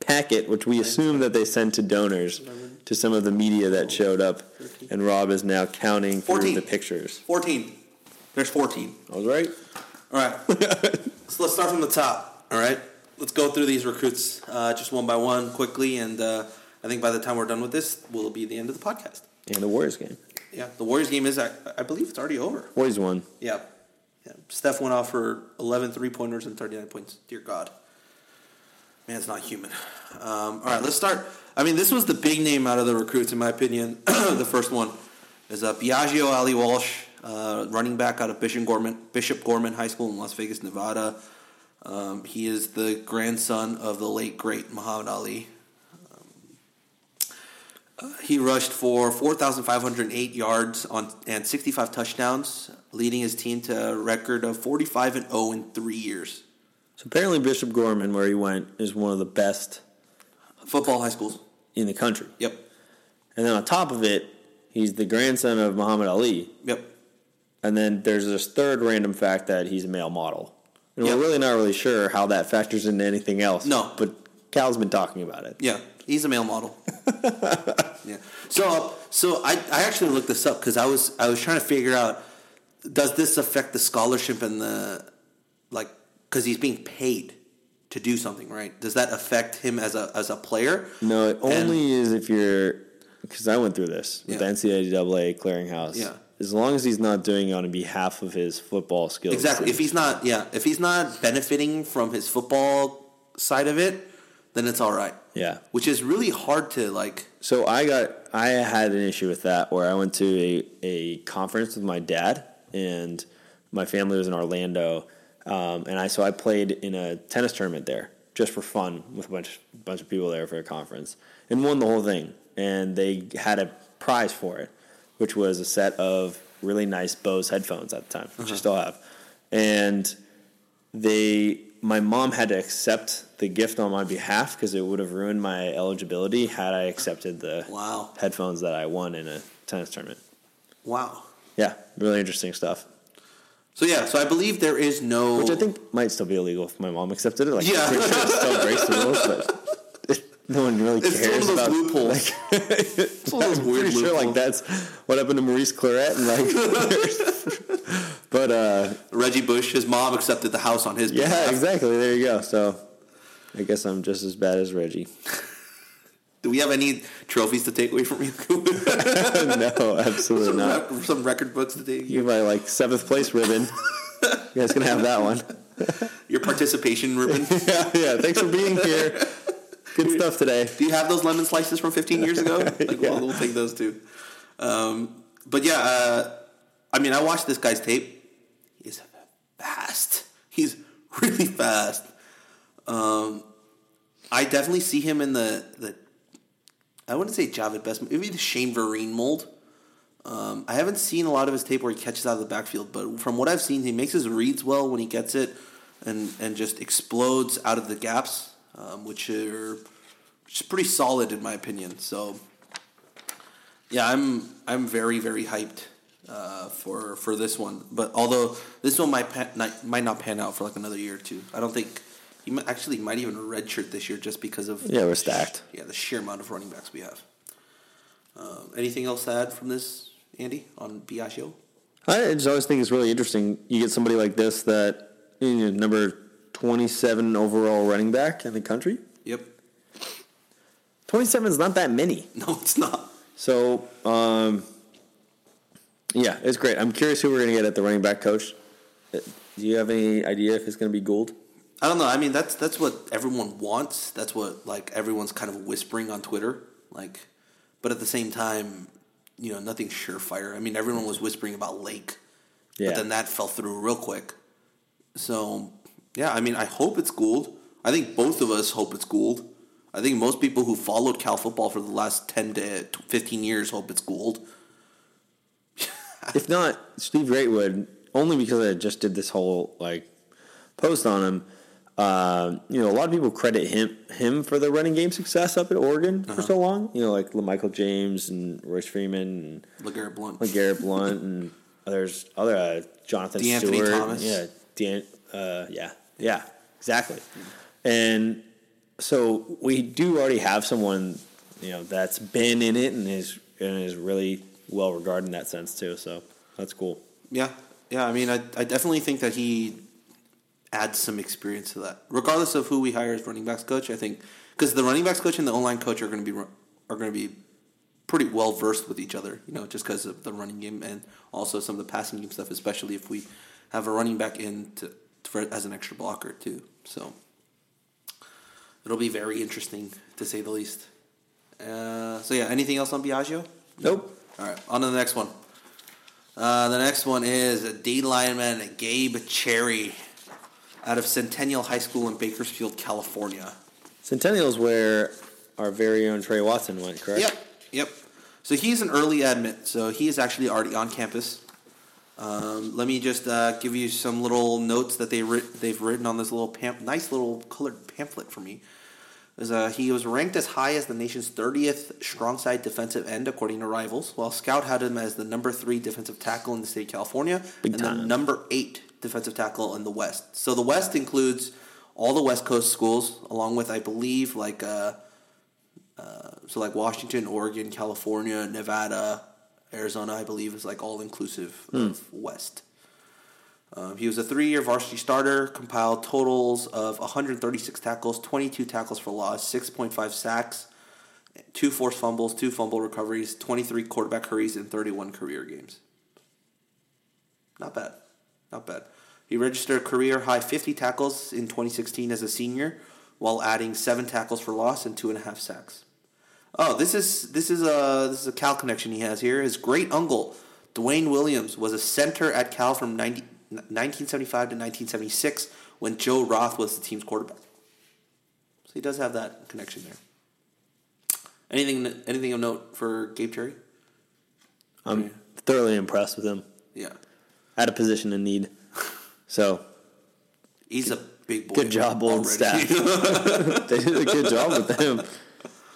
packet, which we assume that they sent to donors to some of the media that showed up, and Rob is now counting through 14. the pictures. Fourteen. There's fourteen. I was right. All right. so let's start from the top. All right. Let's go through these recruits uh, just one by one quickly, and uh, I think by the time we're done with this, will be the end of the podcast. And the Warriors game. Yeah, the Warriors game is, I, I believe, it's already over. Warriors won. Yeah. yeah. Steph went off for 11 three pointers and 39 points. Dear God. Man, it's not human. Um, all right, let's start. I mean, this was the big name out of the recruits, in my opinion. the first one is uh, Biagio Ali Walsh, uh, running back out of Bishop Gorman, Bishop Gorman High School in Las Vegas, Nevada. Um, he is the grandson of the late, great Muhammad Ali. He rushed for 4,508 yards on and 65 touchdowns, leading his team to a record of 45 and 0 in three years. So apparently Bishop Gorman, where he went, is one of the best Football high schools. in the country. Yep. And then on top of it, he's the grandson of Muhammad Ali. Yep. And then there's this third random fact that he's a male model. And Yep. we're really not really sure how that factors into anything else. No. But Cal's been talking about it. Yeah, he's a male model. yeah. So, so I, I actually looked this up because I was I was trying to figure out does this affect the scholarship and the like because he's being paid to do something, right? Does that affect him as a as a player? No, it And- only is if you're because I went through this with Yeah. the NCAA clearinghouse. Yeah. As long as he's not doing it on behalf of his football skills. Exactly. If he's not, yeah, if he's not benefiting from his football side of it, then it's all right. Yeah. Which is really hard to like. So I got I had an issue with that where I went to a, a conference with my dad and my family was in Orlando, um, and I so I played in a tennis tournament there just for fun with a bunch bunch of people there for a conference and won the whole thing. And they had a prize for it, which was a set of really nice Bose headphones at the time, which I still have, and they my mom had to accept the gift on my behalf because it would have ruined my eligibility had I accepted the Wow. headphones that I won in a tennis tournament. Wow. Yeah, really interesting stuff. So yeah, so I believe there is no. Which I think might still be illegal if my mom accepted it. Like, Yeah. Sure it still breaks the rules, but no one really It's cares one about loopholes. It's those I'm pretty sure like that's what happened to Maurice Clarett and like. but uh, Reggie Bush, his mom accepted the house on his yeah, behalf. exactly. There you go. So I guess I'm just as bad as Reggie. Do we have any trophies to take away from you? no, absolutely some, not. rec- some record books to take. You my like seventh place ribbon. You guys can have that one. Your participation ribbon. yeah, yeah. Thanks for being here. Good stuff today. Do you have those lemon slices from 15 years ago? Like, Yeah. we'll, we'll take those too. Um, but yeah, uh, I mean, I watched this guy's tape. Fast. He's really fast. Um, I definitely see him in the, the I wouldn't say Jahvid Best, maybe the Shane Vereen mold. Um, I haven't seen a lot of his tape where he catches out of the backfield, but from what I've seen, he makes his reads well when he gets it, and and just explodes out of the gaps, um, which are which is pretty solid in my opinion. So, yeah, I'm I'm very very hyped uh, for for this one. But although this one might pan, not, might not pan out for like another year or two, I don't think he might, actually might even redshirt this year just because of Yeah, we're stacked. yeah the sheer amount of running backs we have. Um, anything else to add from this, Andy, on Biagio? I just always think it's really interesting. You get somebody like this that you know, number twenty-seven overall running back in the country. Yep. Twenty-seven is not that many. No, it's not. So, um, yeah, it's great. I'm curious who we're going to get at the running back coach. Uh, Do you have any idea if it's going to be Gould? I don't know. I mean, that's that's what everyone wants. That's what like everyone's kind of whispering on Twitter. Like, but at the same time, you know, nothing surefire. I mean, everyone was whispering about Lake, Yeah. but then that fell through real quick. So, yeah, I mean, I hope it's Gould. I think both of us hope it's Gould. I think most people who followed Cal football for the last ten to fifteen years hope it's Gould. If not Steve Greatwood, only because I just did this whole like post on him. Uh, you know, a lot of people credit him him for the running game success up at Oregon for so long. You know, like Michael James and Royce Freeman LeGarrette Blount. and Garrett Blount and others, other uh, Jonathan De'Anthony Stewart. Thomas. Yeah, Dan, uh, yeah, yeah, exactly. And so we do already have someone, you know, that's been in it and is and is really well regarded in that sense too. So that's cool. Yeah, yeah. I mean, I, I definitely think that he adds some experience to that, regardless of who we hire as running backs coach. I think because the running backs coach and the O-line coach are going to be are going to be pretty well versed with each other. You know, just because of the running game and also some of the passing game stuff, especially if we have a running back in to, for, as an extra blocker too. So it'll be very interesting to say the least. Uh, so yeah, anything else on Biagio? Nope. All right, on to the next one. Uh, the next one is a D lineman, Gabe Cherry, out of Centennial High School in Bakersfield, California. Centennial's where our very own Tre Watson went, correct? Yep, yep. So he's an early admit, so he is actually already on campus. Um, let me just uh, give you some little notes that they writ- they've written on this little pam- nice little colored pamphlet for me. Is, uh, he was ranked as high as the nation's 30th strong side defensive end, according to Rivals, while Scout had him as the number three defensive tackle in the state of California Big and the number eight defensive tackle in the West. So the West includes all the West Coast schools, along with, I believe, like uh, uh, so like Washington, Oregon, California, Nevada, Arizona. I believe is like all inclusive of West. Um, he was a three-year varsity starter, compiled totals of 136 tackles, 22 tackles for loss, 6.5 sacks, two forced fumbles, two fumble recoveries, 23 quarterback hurries, and 31 career games. Not bad. Not bad. He registered a career high 50 tackles in 2016 as a senior, while adding seven tackles for loss and two and a half sacks. Oh, this is this is a this is a Cal connection he has here. His great uncle, Dwayne Williams, was a center at Cal from 90, 1975 to 1976 when Joe Roth was the team's quarterback. So he does have that connection there. Anything anything of note for Gabe Cherry? I'm thoroughly impressed with him Yeah, at a position in need. So he's a big boy. Good job, old staff. they did a good job with him.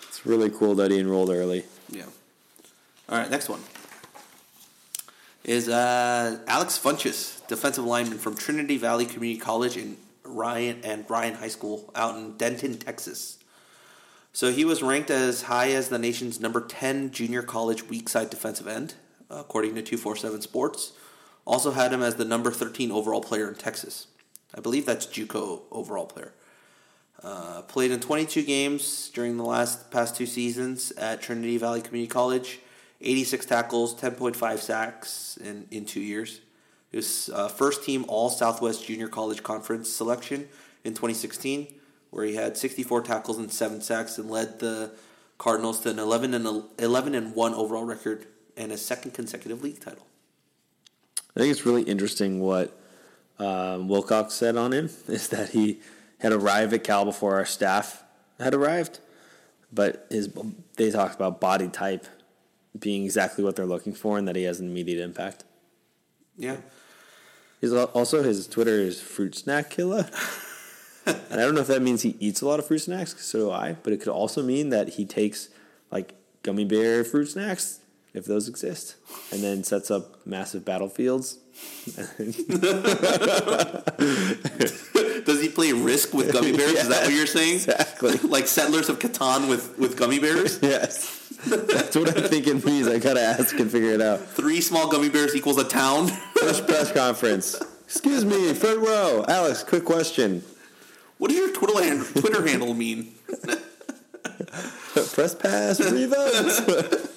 It's really cool that he enrolled early. yeah. All right, next one is uh, Alex Funches, defensive lineman from Trinity Valley Community College in Ryan and Ryan High School out in Denton, Texas. So he was ranked as high as the nation's number 10 junior college weak side defensive end, according to 247 Sports. Also had him as the number 13 overall player in Texas. I believe that's JUCO overall player. Uh, played in 22 games during the last past two seasons at Trinity Valley Community College. 86 tackles, 10.5 sacks in, in two years. He was uh, first team All Southwest Junior College Conference selection in 2016, where he had 64 tackles and seven sacks and led the Cardinals to an 11 and 11 and one overall record and a second consecutive league title. I think it's really interesting what um, Wilcox said on him is that he had arrived at Cal before our staff had arrived, but his they talked about body type being exactly what they're looking for and that he has an immediate impact. Yeah. He's also his Twitter is fruit snack killer. and I don't know if that means he eats a lot of fruit snacks, 'cause so do I, but it could also mean that he takes like gummy bear fruit snacks, if those exist, and then sets up massive battlefields. Does he play Risk with gummy bears? Is that what you're saying? Exactly. like Settlers of Catan with, with gummy bears? yes. That's what I think it means. I gotta ask and figure it out. Three small gummy bears equals a town? First press conference. Excuse me, front row. Alex, quick question. what does your Twitter, hand, Twitter handle mean? Press pass, revote.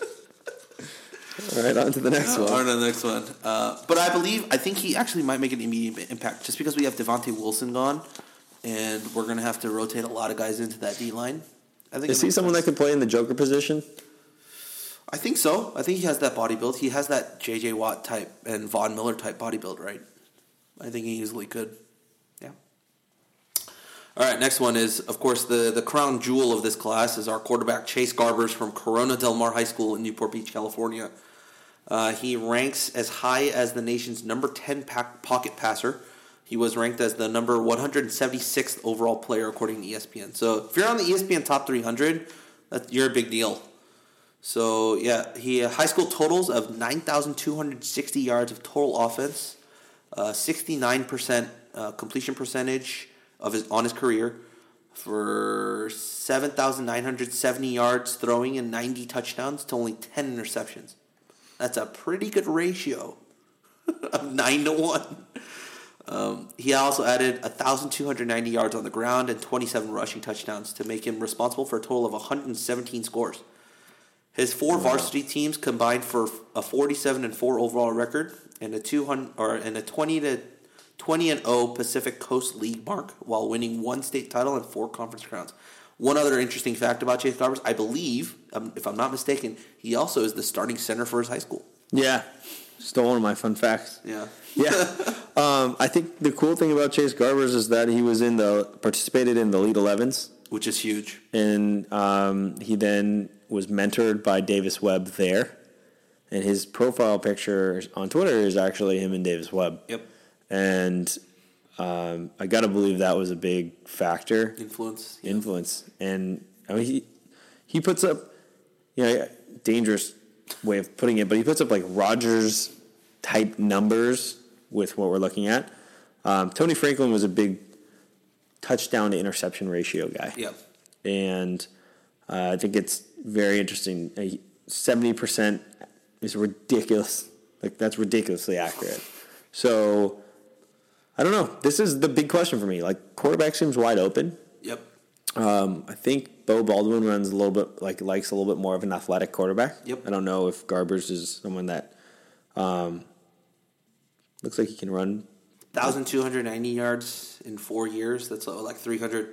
All right, on to the next one. On to the next one. Uh, but I believe, I think he actually might make an immediate impact just because we have Devontae Wilson gone and we're going to have to rotate a lot of guys into that D line. I think Is he someone that sense. could play in the Joker position? I think so. I think he has that body build. He has that J.J. Watt type and Von Miller type body build, right? I think he easily could. Yeah. All right, next one is, of course, the, the crown jewel of this class is our quarterback Chase Garbers from Corona Del Mar High School in Newport Beach, California. Uh, he ranks as high as the nation's number 10 pack pocket passer. He was ranked as the number 176th overall player according to ESPN. So if you're on the ESPN top 300, that, you're a big deal. So yeah, he uh, high school totals of nine thousand two hundred sixty yards of total offense, sixty nine percent completion percentage of his on his career, for seven thousand nine hundred seventy yards throwing and ninety touchdowns to only ten interceptions. That's a pretty good ratio of nine to one. Um, he also added 1,290 yards on the ground and 27 rushing touchdowns to make him responsible for a total of 117 scores. His four varsity teams combined for a 47 and 4 overall record and a 200 or and a 20 to 20 and 0 Pacific Coast League mark while winning one state title and four conference crowns. One other interesting fact about Chase Garbers, I believe, um, if I'm not mistaken, he also is the starting center for his high school. Yeah. Still one of my fun facts. Yeah. Yeah. um, I think the cool thing about Chase Garbers is that he was in the participated in the Elite 11s, Which is huge. and um, he then was mentored by Davis Webb there. And his profile picture on Twitter is actually him and Davis Webb. Yep. And um, I got to believe that was a big factor. Influence. influence. And I mean, he he puts up, you know, dangerous way of putting it, but he puts up like Rodgers type numbers with what we're looking at. Um, Tony Franklin was a big touchdown to interception ratio guy, Yep. and uh, I think it's very interesting. Seventy percent is ridiculous. Like that's ridiculously accurate. So I don't know. This is the big question for me. Like quarterback seems wide open. Yep. Um, I think Beau Baldwin runs a little bit like likes a little bit more of an athletic quarterback. Yep. I don't know if Garbers is someone that um, looks like he can run. 1,290 yards in four years. That's like 300,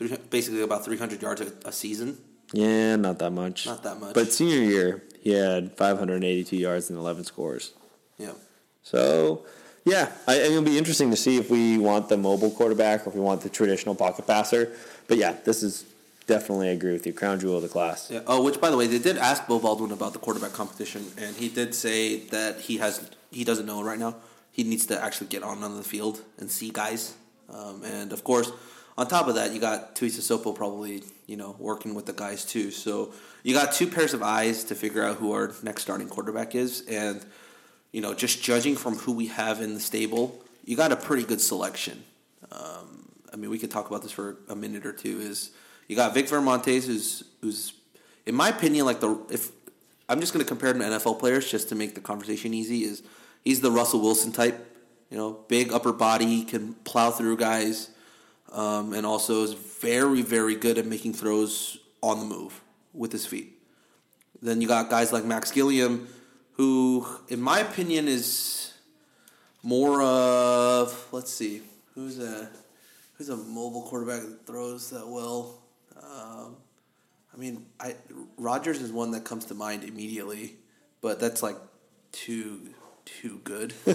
300 basically about 300 yards a, a season. Yeah, not that much. Not that much. But senior year, he had 582 yards and 11 scores. Yeah. So, yeah, I, I it'll be interesting to see if we want the mobile quarterback or if we want the traditional pocket passer. But yeah, this is definitely I agree with you. Crown jewel of the class. Yeah. Oh, which by the way, they did ask Beau Baldwin about the quarterback competition, and he did say that he has he doesn't know right now. He needs to actually get on on the field and see guys Um, and of course, on top of that, you got Tuiasosopo probably you know working with the guys too. So you got two pairs of eyes to figure out who our next starting quarterback is, and you know just judging from who we have in the stable, you got a pretty good selection. Um, I mean, we could talk about this for a minute or two. Is you got Vic Viramontes, who's who's in my opinion like the if I'm just going to compare him to NFL players just to make the conversation easy. Is he's the Russell Wilson type? You know, big upper body, can plow through guys, um, and also is very very good at making throws on the move with his feet. Then you got guys like Max Gilliam, who, in my opinion, is more of let's see, who's a who's a mobile quarterback that throws that well. Um, I mean, I Rodgers is one that comes to mind immediately, but that's like too too good.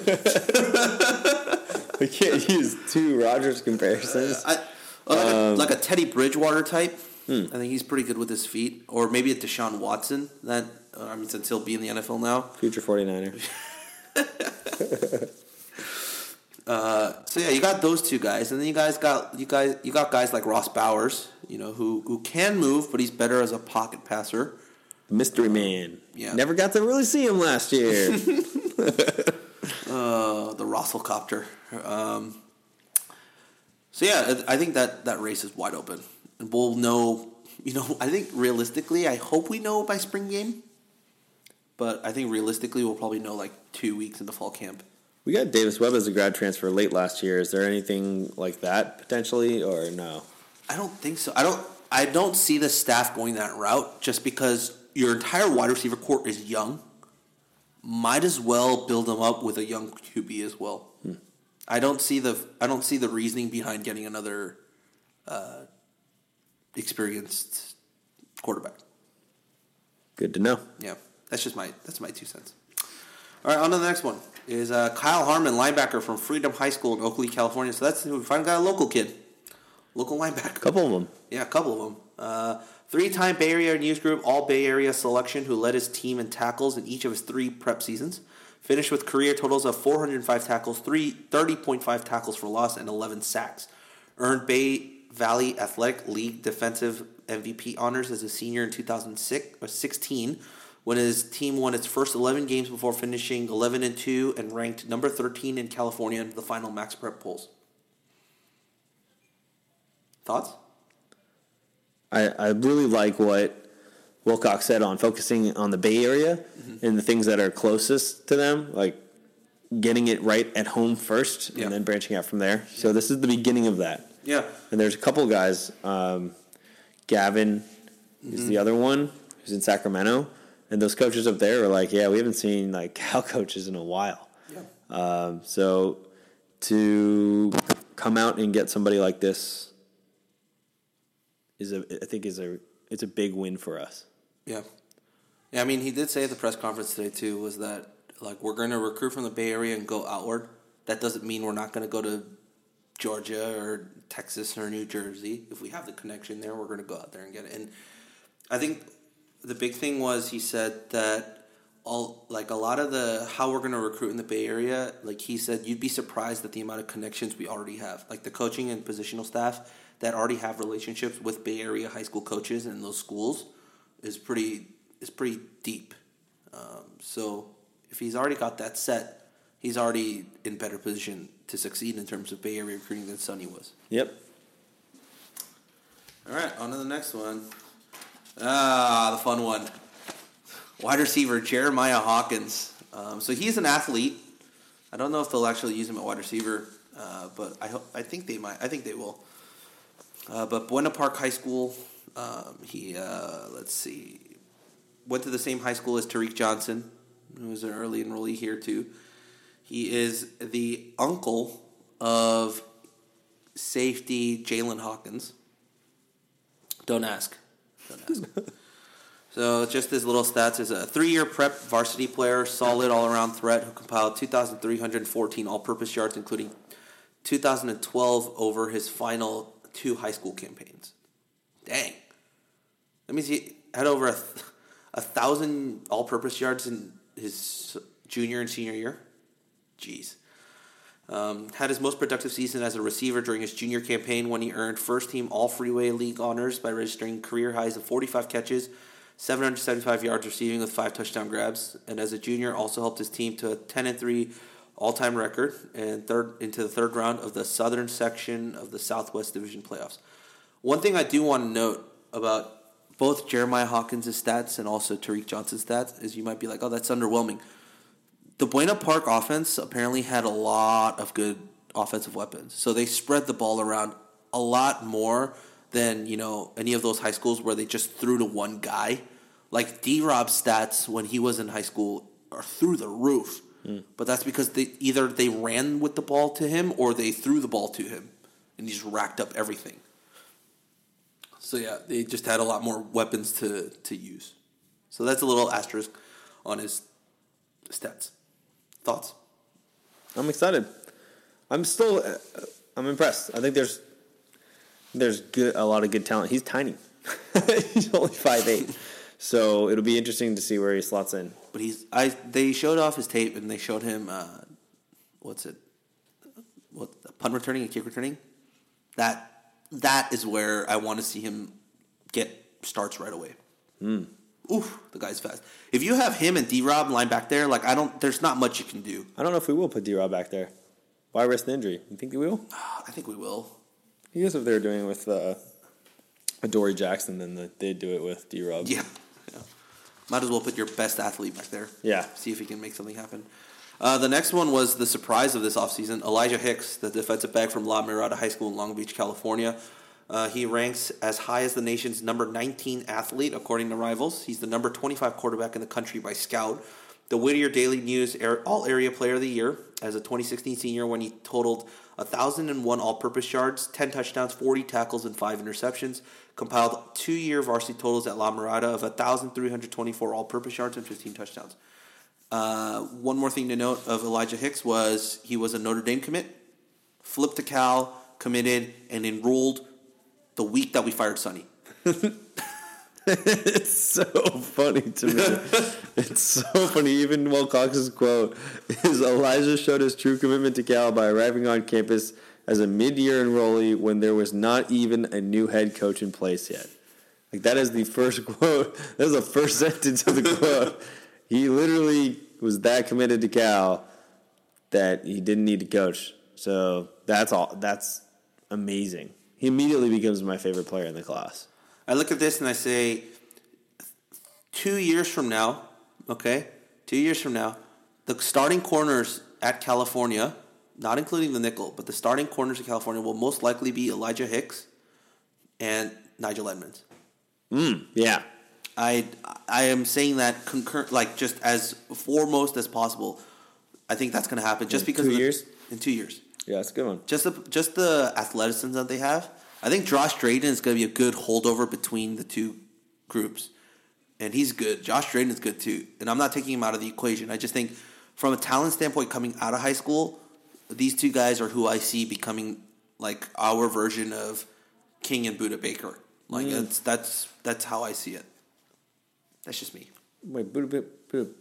we can't use two Rodgers comparisons. I, like, a, like a Teddy Bridgewater type. I think he's pretty good with his feet, or maybe a Deshaun Watson. That uh, I mean, since he'll be in the NFL now. Future 49er. Uh, so yeah, you got those two guys, and then you guys got you guys you got guys like Ross Bowers, you know, who who can move, but he's better as a pocket passer. Mystery Man. Yeah. Never got to really see him last year. Uh, the Rosselcopter. Um, so yeah, I think that that race is wide open, and we'll know. You know, I think realistically, I hope we know by spring game, but I think realistically, we'll probably know like two weeks in the fall camp. we got Davis Webb as a grad transfer late last year. Is there anything like that potentially, or no? I don't think so. I don't. I don't see the staff going that route just because your entire wide receiver core is young. Might as well build them up with a young QB as well. I don't see the. I don't see the reasoning behind getting another uh, experienced quarterback. Good to know. Yeah, that's just my that's my two cents. All right, on to the next one is uh, Kyle Harmon, linebacker from Freedom High School in Oakley, California. So that's we finally got a local kid, local linebacker. couple of them. Yeah, a couple of them. Uh, three-time Bay Area News Group All Bay Area selection, who led his team in tackles in each of his three prep seasons. Finished with career totals of 405 tackles, three, 30.5 tackles for loss, and 11 sacks. Earned Bay Valley Athletic League Defensive MVP honors as a senior in 2016 uh, when his team won its first 11 games before finishing 11 and 2 and ranked number 13 in California in the final Max Prep polls. Thoughts? I, I really like what Wilcox said on focusing on the Bay Area and the things that are closest to them, like getting it right at home first Yeah. and then branching out from there. So this is the beginning of that. Yeah. And there's a couple guys. Um, Gavin is the other one who's in Sacramento, and those coaches up there are like, yeah, we haven't seen like Cal coaches in a while. Yeah. Um, so to come out and get somebody like this is a I think is a it's a big win for us. Yeah. Yeah, I mean, he did say at the press conference today, too, was that, like, we're going to recruit from the Bay Area and go outward. That doesn't mean we're not going to go to Georgia or Texas or New Jersey. If we have the connection there, we're going to go out there and get it. And I think the big thing was he said that all like a lot of the how we're going to recruit in the Bay Area, like he said, you'd be surprised at the amount of connections we already have. Like the coaching and positional staff that already have relationships with Bay Area high school coaches and those schools is pretty is pretty deep. Um, so if he's already got that set, he's already in better position to succeed in terms of Bay Area recruiting than Sonny was. Yep. All right, on to the next one. Ah, the fun one. Wide receiver Jeremiah Hawkins. Um, so he's an athlete. I don't know if they'll actually use him at wide receiver, uh, but I hope I think they might. I think they will. Uh, but Buena Park High School. Um, he uh, let's see, went to the same high school as Tariq Johnson, who was an early enrollee here too. He is the uncle of safety Jaylinn Hawkins. Don't ask. Don't ask. so just his little stats is a three-year prep varsity player, solid all-around threat who compiled 2,314 all-purpose yards, including 2012 over his final two high school campaigns. Dang. Let me see. Had over a, a thousand all-purpose yards in his junior and senior year. Jeez. Um, had his most productive season as a receiver during his junior campaign when he earned first team All Freeway League honors by registering career highs of 45 catches, 775 yards receiving with five touchdown grabs, and as a junior also helped his team to a 10 and 3 all-time record and third into the third round of the southern section of the Southwest Division playoffs. One thing I do want to note about both Jeremiah Hawkins' stats and also Tariq Johnson's stats is you might be like, oh, that's underwhelming. The Buena Park offense apparently had a lot of good offensive weapons. So they spread the ball around a lot more than, you know, any of those high schools where they just threw to one guy. Like D Rob's stats when he was in high school are through the roof. But that's because they either they ran with the ball to him or they threw the ball to him and he just racked up everything. So yeah, they just had a lot more weapons to to use. So that's a little asterisk on his stats. Thoughts? I'm excited. I'm still. Uh, I'm impressed. I think there's there's good a lot of good talent. He's tiny. He's only five eight, so it'll be interesting to see where he slots in. But he's I they showed off his tape and they showed him uh, what's it? What punt returning and kick returning? That that is where I want to see him get starts right away. Oof, the guy's fast. If you have him and D Rob line back there, like I don't, there's not much you can do. I don't know if we will put D Rob back there. Why risk the injury? You think we will? I think we will. I guess if they were doing with uh, Dory Jackson, then the, they'd do it with D Rob. Yeah. Might as well put your best athlete back there. Yeah. See if he can make something happen. Uh, the next one was the surprise of this offseason Elijah Hicks, the defensive back from La Mirada High School in Long Beach, California. Uh, he ranks as high as the nation's number 19 athlete, according to Rivals. He's the number 25 quarterback in the country by Scout. The Whittier Daily News All Area Player of the Year as a 2016 senior when he totaled 1,001 all purpose yards, 10 touchdowns, 40 tackles, and 5 interceptions. Compiled two year varsity totals at La Mirada of 1,324 all purpose yards and 15 touchdowns. Uh, one more thing to note of Elijah Hicks was he was a Notre Dame commit, flipped to Cal, committed, and enrolled the week that we fired Sonny. It's so funny to me. it's so funny. Even Wilcox's quote is Elijah showed his true commitment to Cal by arriving on campus as a mid-year enrollee when there was not even a new head coach in place yet. Like that is the first quote. That is the first sentence of the quote. He literally was that committed to Cal that he didn't need to coach. So that's all. That's amazing. He immediately becomes my favorite player in the class. I look at this and I say, two years from now, okay, two years from now, the starting corners at California, not including the nickel, but the starting corners of California will most likely be Elijah Hicks and Nigel Edmonds. Hmm, yeah. I I am saying that concurrent, like just as foremost as possible. I think that's going to happen just In because two the- years? In two years, Yeah, that's a good one. just the just the athleticism that they have. I think Josh Drayden is going to be a good holdover between the two groups, and he's good. Josh Drayden is good too, and I'm not taking him out of the equation. I just think from a talent standpoint, coming out of high school, these two guys are who I see becoming like our version of King and Budda Baker. Like that's that's that's how I see it. That's just me. Wait, Budda, Budda,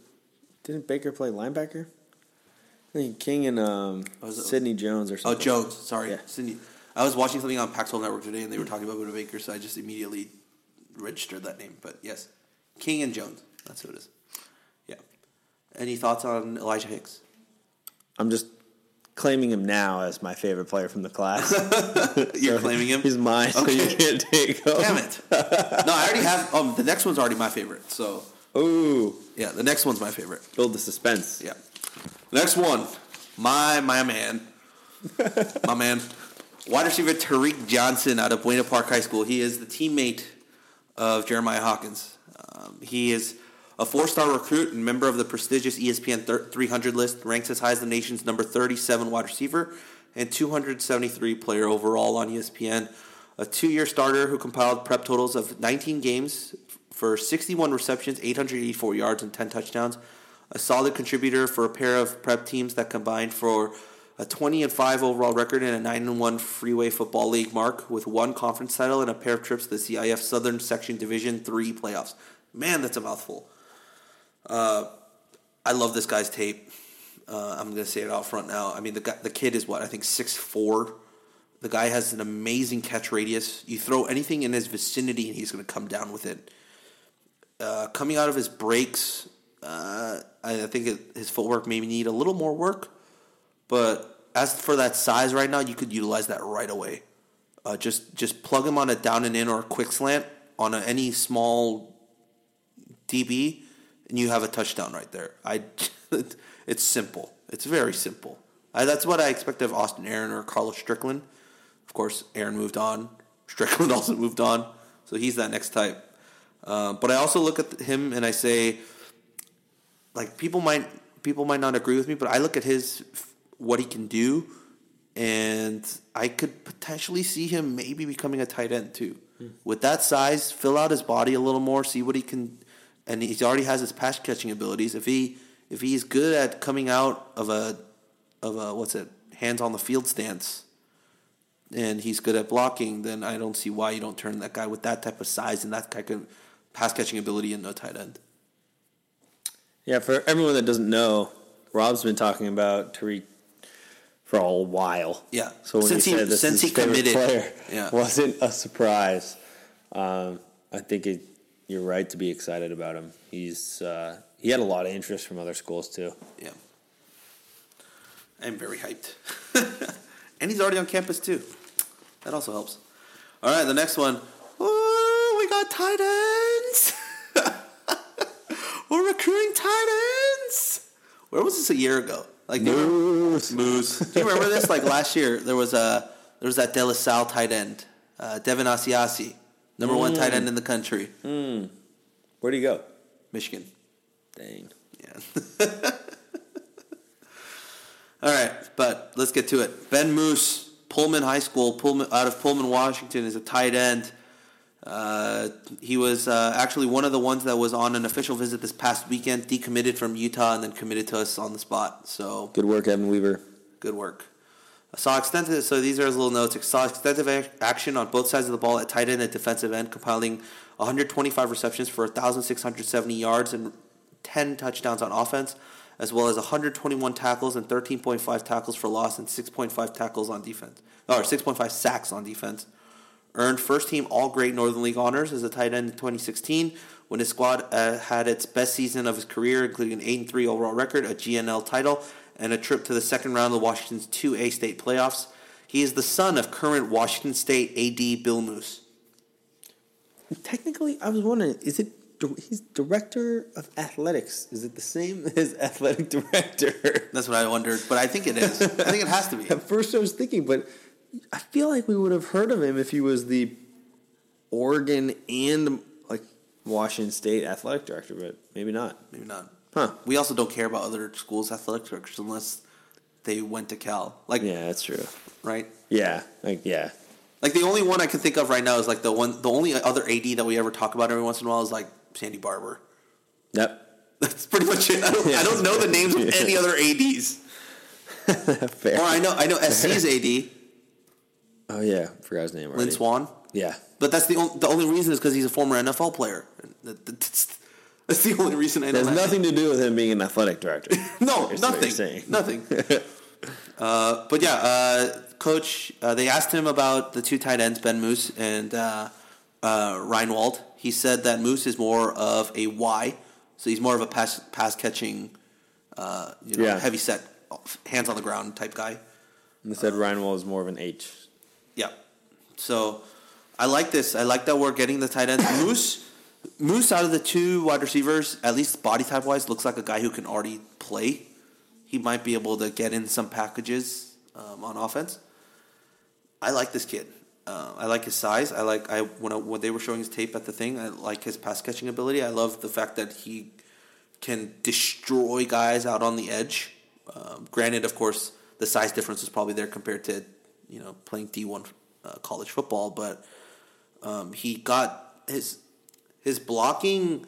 didn't Baker play linebacker? I think King and um, was Sidney Jones or something. Oh. Jones. Sorry, Yeah. Cindy. I was watching something on Pac-12 Network today, and they were talking about Baker, so I just immediately registered that name. But yes, King and Jones. That's who it is. Yeah. Any thoughts on Elijah Hicks? I'm just claiming him now as my favorite player from the class. You're claiming him. He's mine, so you can't take him. Damn it! No, I already have. Um, the next one's already my favorite. So Ooh, yeah, the next one's my favorite. build the suspense. Yeah. Next one, my my man, my man, wide receiver Tariq Johnson out of Buena Park High School. He is the teammate of Jeremiah Hawkins. Um, he is a four-star recruit and member of the prestigious ESPN 300 list. Ranks as high as the nation's number 37 wide receiver and 273 player overall on ESPN. A two-year starter who compiled prep totals of 19 games for 61 receptions, 884 yards, and 10 touchdowns. A solid contributor for a pair of prep teams that combined for a 20 and 5 overall record and a 9 and 1 Freeway Football League mark with one conference title and a pair of trips to the CIF Southern Section Division 3 playoffs. Man, that's a mouthful. Uh, I love this guy's tape. Uh, I'm gonna say it out front now. I mean, the guy, the kid is what I think six four. The guy has an amazing catch radius. You throw anything in his vicinity, and he's gonna come down with it. Uh, coming out of his breaks, uh, I, I think it, his footwork maybe need a little more work. But as for that size right now, you could utilize that right away. Uh, just just plug him on a down and in or a quick slant on a, any small DB, and you have a touchdown right there. I, it's simple. It's very simple. I, that's what I expect of Austin Aaron or Carlos Strickland. Of course, Aaron moved on. Strickland also moved on, so he's that next type. Uh, but I also look at him and I say, like people might people might not agree with me, but I look at his what he can do, and I could potentially see him maybe becoming a tight end too. Hmm. With that size, fill out his body a little more, see what he can, and he already has his pass catching abilities. If he if he's good at coming out of a of a what's it hands on the field stance, and he's good at blocking, then I don't see why you don't turn that guy with that type of size and that type of pass catching ability into a tight end. Yeah, for everyone that doesn't know, Rob's been talking about Tariq for a while. Yeah. So when since he, said this since he committed, player, yeah, wasn't a surprise. Um, I think it, you're right to be excited about him. He's uh, he had a lot of interest from other schools too. Yeah. I'm very hyped, and he's already on campus too. That also helps. All right, the next one. Oh, we got tight ends. We're recruiting tight ends. Where was this a year ago? Like Moos. Moos. Do you remember this? Like last year, there was a there was that De La Salle tight end, uh, Devin Asiasi, number one tight end in the country, Where'd he go? Michigan. Dang. Yeah. All right, but let's get to it. Ben Moos, Pullman High School, Pullman out of Pullman, Washington, is a tight end. Uh, he was uh, actually one of the ones that was on an official visit this past weekend, decommitted from Utah, and then committed to us on the spot. So Good work, Evan Weaver. good work. I saw extensive. So these are his little notes. I saw extensive ac- action on both sides of the ball at tight end and defensive end, compiling 125 receptions for 1,670 yards and 10 touchdowns on offense, as well as 121 tackles and 13.5 tackles for loss and 6.5 tackles on defense, or 6.5 sacks on defense. Earned first team All Great Northern League honors as a tight end in 2016 when his squad uh, had its best season of his career, including an 8 3 overall record, a GNL title, and a trip to the second round of Washington's 2A state playoffs. He is the son of current Washington State AD Bill Moos. Technically, I was wondering, is it he's director of athletics? Is it the same as athletic director? That's what I wondered, but I think it is. I think it has to be. At first, I was thinking, but I feel like we would have heard of him if he was the Oregon and like Washington State athletic director, but maybe not. Maybe not. Huh. We also don't care about other schools' athletic directors unless they went to Cal. Like, Yeah, that's true. right? Yeah, like yeah, Like the only one I can think of right now is like the one, the only other AD that we ever talk about every once in a while is like Sandy Barbour. yep. That's pretty much it. I don't, I don't know the names of any other ads. Fair. Or I know I know SC's AD, Oh yeah, forgot his name already. Lynn Swann. Yeah, But that's the only, the only reason is because he's a former NFL player. That's, that's the only reason I know. there's nothing to do with him being an athletic director. No, nothing. Nothing. uh, but yeah, uh, coach. Uh, they asked him about the two tight ends, Ben Moos and uh, uh, Reinwald. He said that Moos is more of a Y, so he's more of a pass pass catching, uh, you know, Yeah. heavy set, hands on the ground type guy. And they said Reinwald is more of an H. Yeah. So I like this. I like that we're getting the tight ends. Moos, Moos out of the two wide receivers, at least body type wise, looks like a guy who can already play. He might be able to get in some packages um, on offense. I like this kid. Uh, I like his size. I like I when I, when they were showing his tape at the thing. I like his pass catching ability. I love the fact that he can destroy guys out on the edge. Um, granted, of course, the size difference is probably there compared to you know playing D one uh, college football, but um, he got his his blocking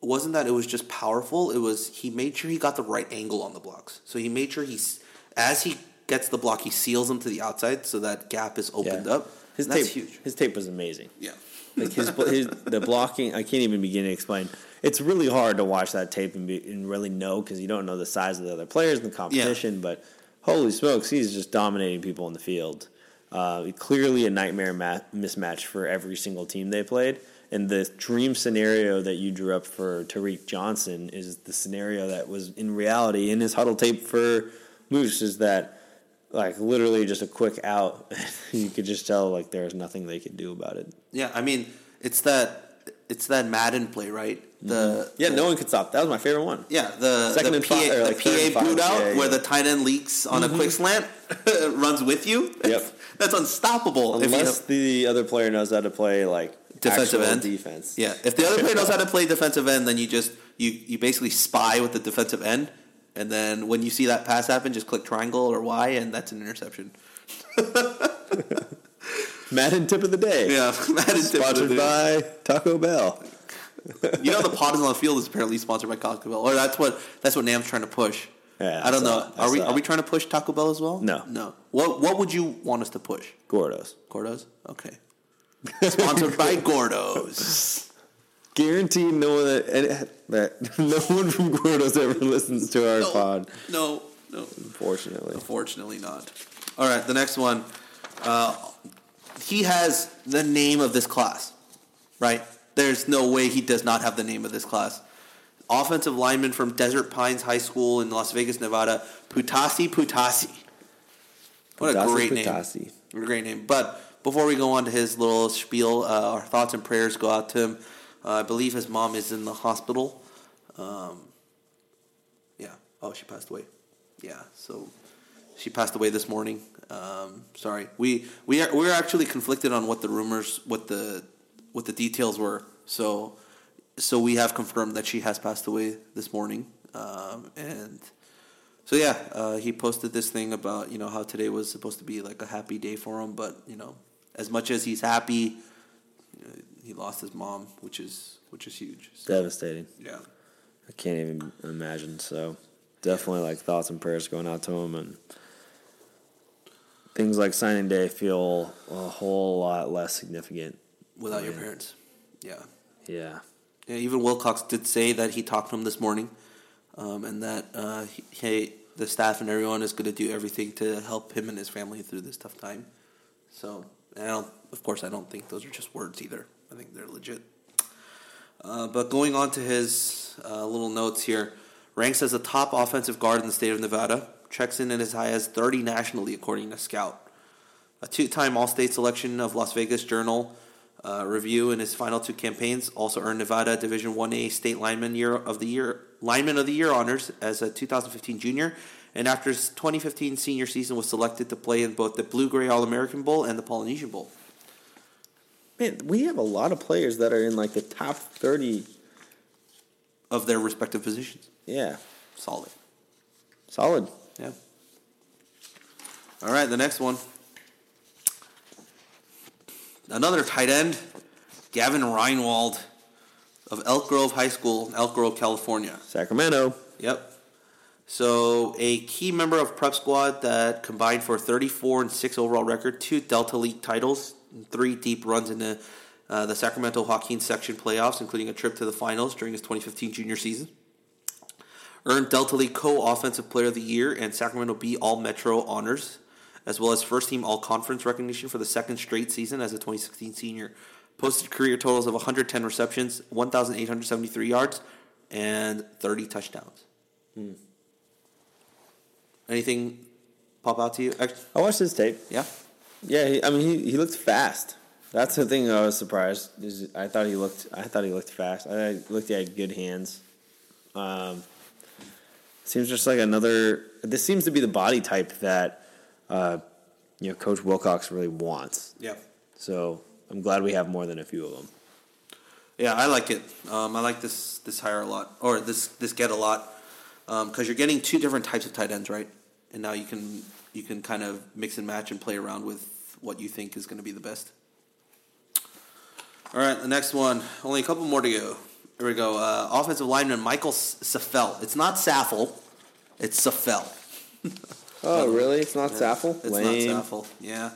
wasn't that it was just powerful. It was he made sure he got the right angle on the blocks. So he made sure he's as he gets the block, he seals them to the outside so that gap is opened Yeah. up. His That's tape, huge. his tape was amazing. Yeah. Like his, his the blocking, I can't even begin to explain. It's really hard to watch that tape and, be, and really know because you don't know the size of the other players in the competition. But holy smokes, he's just dominating people in the field. Uh, clearly, a nightmare ma- mismatch for every single team they played. And the dream scenario that you drew up for Tariq Johnson is the scenario that was in reality in his huddle tape for Moos. Is that like literally just a quick out? you could just tell like there's nothing they could do about it. Yeah, I mean, it's that it's that Madden play, right? The Yeah, the- no one could stop. That was my favorite one. Yeah, the Second the and PA, like the PA boot out yeah, where the tight end leaks on a mm-hmm. quick slant, runs with you. Yep. that's unstoppable. Unless have- the other player knows how to play like defensive end defense. Yeah, if the other player knows how to play defensive end, then you just you you basically spy with the defensive end, and then when you see that pass happen, just click triangle or Y, and that's an interception. Madden tip of the day. Yeah, that is Sponsored by Taco Bell. You know, the pod is on the field is apparently sponsored by Taco Bell, or that's what that's what Nam's trying to push. Yeah, I don't know. Are we are we trying to push Taco Bell as well? No. no. What what would you want us to push? Gordos. Gordos. Okay. Sponsored by Gordos. Guaranteed no one that, that no one from Gordos ever listens to our No, pod. no, no. Unfortunately. Unfortunately, not. All right, the next one. Uh, he has the name of this class, right? There's no way he does not have the name of this class. Offensive lineman from Desert Pines High School in Las Vegas, Nevada, Putasi Putasi. What a Putasi great Putasi. name. What a great name. But before we go on to his little spiel, uh, our thoughts and prayers go out to him. Uh, I believe his mom is in the hospital. Um, yeah. Oh, she passed away. Yeah. So she passed away this morning. Um, sorry. We we are we're actually conflicted on what the rumors, what the what the details were. So so we have confirmed that she has passed away this morning. Um, and so yeah, uh, he posted this thing about you know how today was supposed to be like a happy day for him, but you know as much as he's happy, he lost his mom, which is which is huge. So, Devastating. yeah. I can't even imagine. So definitely like thoughts and prayers going out to him and things like signing day feel a whole lot less significant. Without your Yeah. parents, yeah. Yeah. Yeah, even Wilcox did say that he talked to him this morning, um, and that uh, he, he, the staff and everyone is going to do everything to help him and his family through this tough time. So, I don't, of course, I don't think those are just words either. I think they're legit. Uh, but going on to his uh, little notes here, ranks as a top offensive guard in the state of Nevada, checks in at as high as 30 nationally, according to Scout. A two-time All-State selection of Las Vegas Journal uh, review in his final two campaigns. Also earned Nevada Division One A State Lineman Year of the Year Lineman of the Year honors as a 2015 junior, and after his 2015 senior season was selected to play in both the Blue Gray All American Bowl and the Polynesian Bowl. Man, we have a lot of players that are in like the top 30. Of their respective positions, Yeah. solid. Solid. Yeah. All right, the next one. Another tight end, Gavin Reinwald of Elk Grove High School, Elk Grove, California. Sacramento. Yep. So a key member of prep squad that combined for 34 and 6 overall record, two Delta League titles, and three deep runs in the, uh, the Sacramento Joaquin section playoffs, including a trip to the finals during his 2015 junior season. Earned Delta League Co-Offensive Player of the Year and Sacramento Bee All Metro honors, as well as first team All Conference recognition for the second straight season as a 2016 senior. Posted career totals of 110 receptions, 1,873 yards, and 30 touchdowns. Anything pop out to you? I watched his tape. Yeah. Yeah, he, I mean he, he looked fast. That's the thing I was surprised. Is I thought he looked I thought he looked fast. I looked he had good hands. Um, seems just like another. This seems to be the body type that uh, you know Coach Wilcox really wants. Yeah. So I'm glad we have more than a few of them. Yeah, I like it. Um, I like this this hire a lot, or this this get a lot, because you're getting two different types of tight ends, right? And now you can you can kind of mix and match and play around with what you think is going to be the best. All right, the next one. Only a couple more to go. Here we go. Uh, offensive lineman Michael Safel. It's not Saffel. It's Safel. Oh, really? It's not Saffel. It's Lame. not Saffel. Yeah.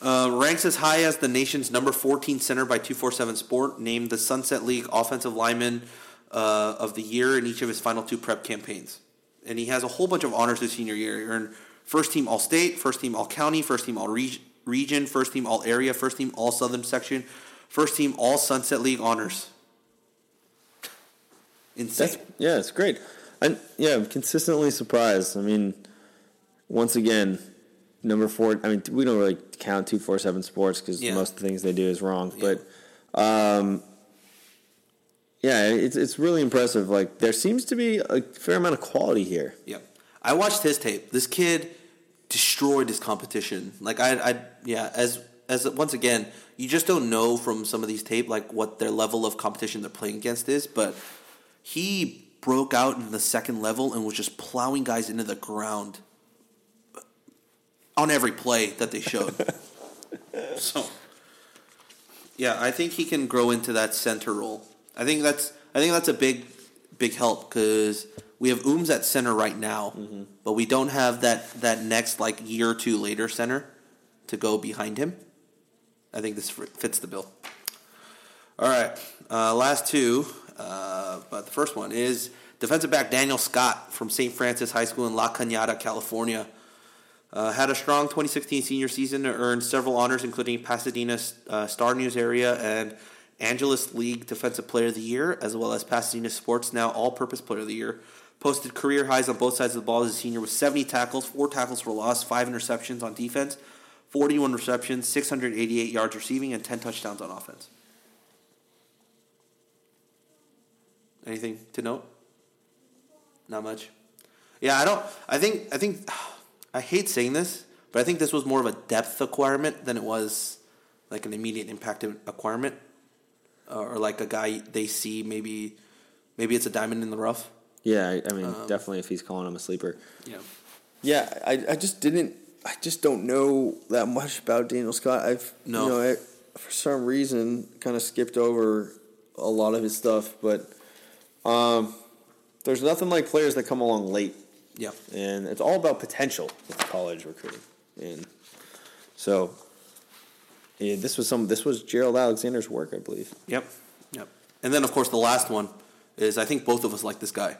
Uh, ranks as high as the nation's number 14 center by 247 Sport, named the Sunset League Offensive Lineman uh, of the Year in each of his final two prep campaigns. And he has a whole bunch of honors his senior year. He earned first team All State, first team All County, first team All Reg- Region, first team All Area, first team All Southern Section, first team All Sunset League honors. Insane. That's yeah, it's great. And yeah, I'm consistently surprised. I mean, once again, number four. I mean, we don't really count two four seven sports because Yeah. most of the things they do is wrong. But um, yeah, it's it's really impressive. Like there seems to be a fair amount of quality here. Yeah, I watched his tape. This kid destroyed his competition. Like I, I, yeah. As as once again, you just don't know from some of these tape like what their level of competition they're playing against is. But he broke out in the second level and was just plowing guys into the ground on every play that they showed. so, yeah, I think he can grow into that center role. I think that's I think that's a big big help because we have Ooms at center right now, but we don't have that that next like year or two later center to go behind him. I think this fits the bill. All right, uh, last two, uh, but the first one is defensive back Daniel Scott from St. Francis High School in La Cañada, California. Uh, had a strong 2016 senior season, earned several honors, including Pasadena uh, Star News Area and Angeles League Defensive Player of the Year, as well as Pasadena Sports Now All Purpose Player of the Year. Posted career highs on both sides of the ball as a senior with 70 tackles, 4 tackles for loss, 5 interceptions on defense, 41 receptions, 688 yards receiving, and 10 touchdowns on offense. Anything to note? Not much. Yeah, I don't. I think. I think. I hate saying this, but I think this was more of a depth acquirement than it was like an immediate impact acquirement, uh, or like a guy they see maybe. Maybe it's a diamond in the rough. Yeah, I, I mean, definitely if he's calling him a sleeper. Yeah. Yeah, I, I just didn't. I just don't know that much about Daniel Scott. I've No. you know I, for some reason kind of skipped over a lot of his stuff, but um, there's nothing like players that come along late, Yeah. and it's all about potential with college recruiting, and so yeah, this was some. This was Gerald Alexander's work, I believe. Yep. Yep. And then of course the last one is I think both of us like this guy,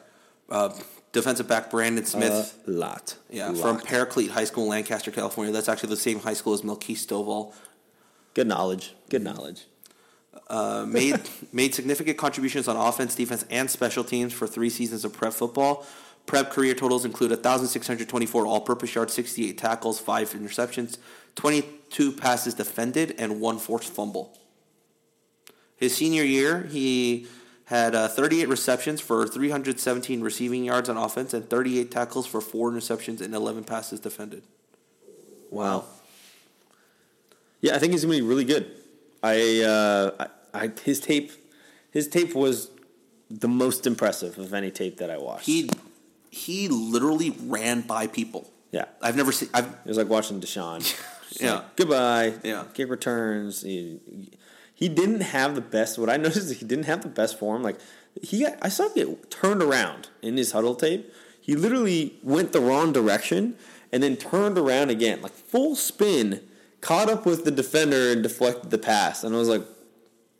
uh, defensive back Brandon Smith. A lot. Yeah, from. Paraclete High School in Lancaster, California. That's actually the same high school as Melquise Stovall. good knowledge. Good knowledge. Uh, made made significant contributions on offense, defense, and special teams for three seasons of prep football. Prep career totals include 1,624 all-purpose yards, 68 tackles, five interceptions, 22 passes defended, and one forced fumble. His senior year, he had uh, 38 receptions for 317 receiving yards on offense and 38 tackles for four interceptions and 11 passes defended. Wow. Yeah, I think he's gonna be really good. I, uh, I, I his tape, his tape was the most impressive of any tape that I watched. He he literally ran by people. yeah, I've never seen. I've it was like watching DeSean. Yeah. like, Goodbye. Yeah. Kick returns. He, he didn't have the best. What I noticed is he didn't have the best form. Like he, got, I saw him get turned around in his huddle tape. He literally went the wrong direction and then turned around again, like full spin, caught up with the defender and deflected the pass. And I was like,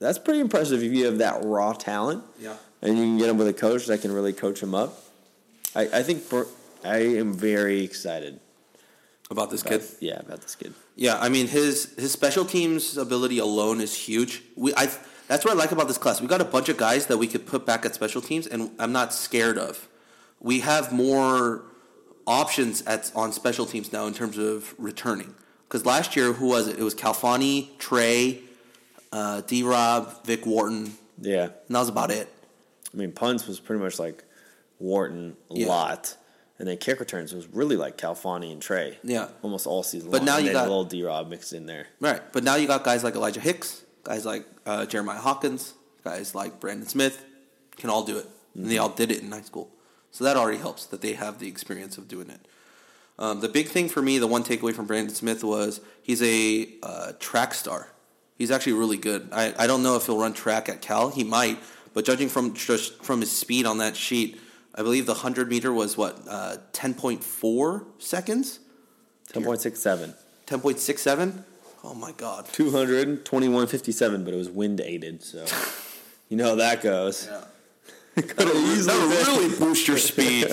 that's pretty impressive if you have that raw talent. Yeah. And you can get him with a coach that can really coach him up. I, I think Bur- I am very excited. about this About, kid. yeah, about this kid. Yeah, I mean his his special teams ability alone is huge. We I that's what I like about this class. We got a bunch of guys that we could put back at special teams, and I'm not scared of. We have more options at on special teams now in terms of returning. Because last year, who was it? It was Khalfani, Tre, uh, D. Rob, Vic Wharton, Yeah. and that was about it. I mean, punts was pretty much like Wharton a Yeah. lot, and then kick returns was really like Khalfani and Tre. Yeah. almost all season. But long. now you got- a little D Rob mixed in there. Right, but now you got guys like Elijah Hicks, guys like uh, Jeremiah Hawkins, guys like Brandon Smith, can all do it, and they all did it in high school. So that already helps that they have the experience of doing it. Um, the big thing for me, the one takeaway from Brandon Smith was he's a uh, track star. He's actually really good. I, I don't know if he'll run track at Cal. He might, but judging from just from his speed on that sheet, I believe the hundred meter was what uh, ten point four seconds. Ten point six seven. Ten point six seven. Oh my god. 200, 2157, but it was wind aided, so you know how that goes. Yeah. Could have easily That'll really boost your speed.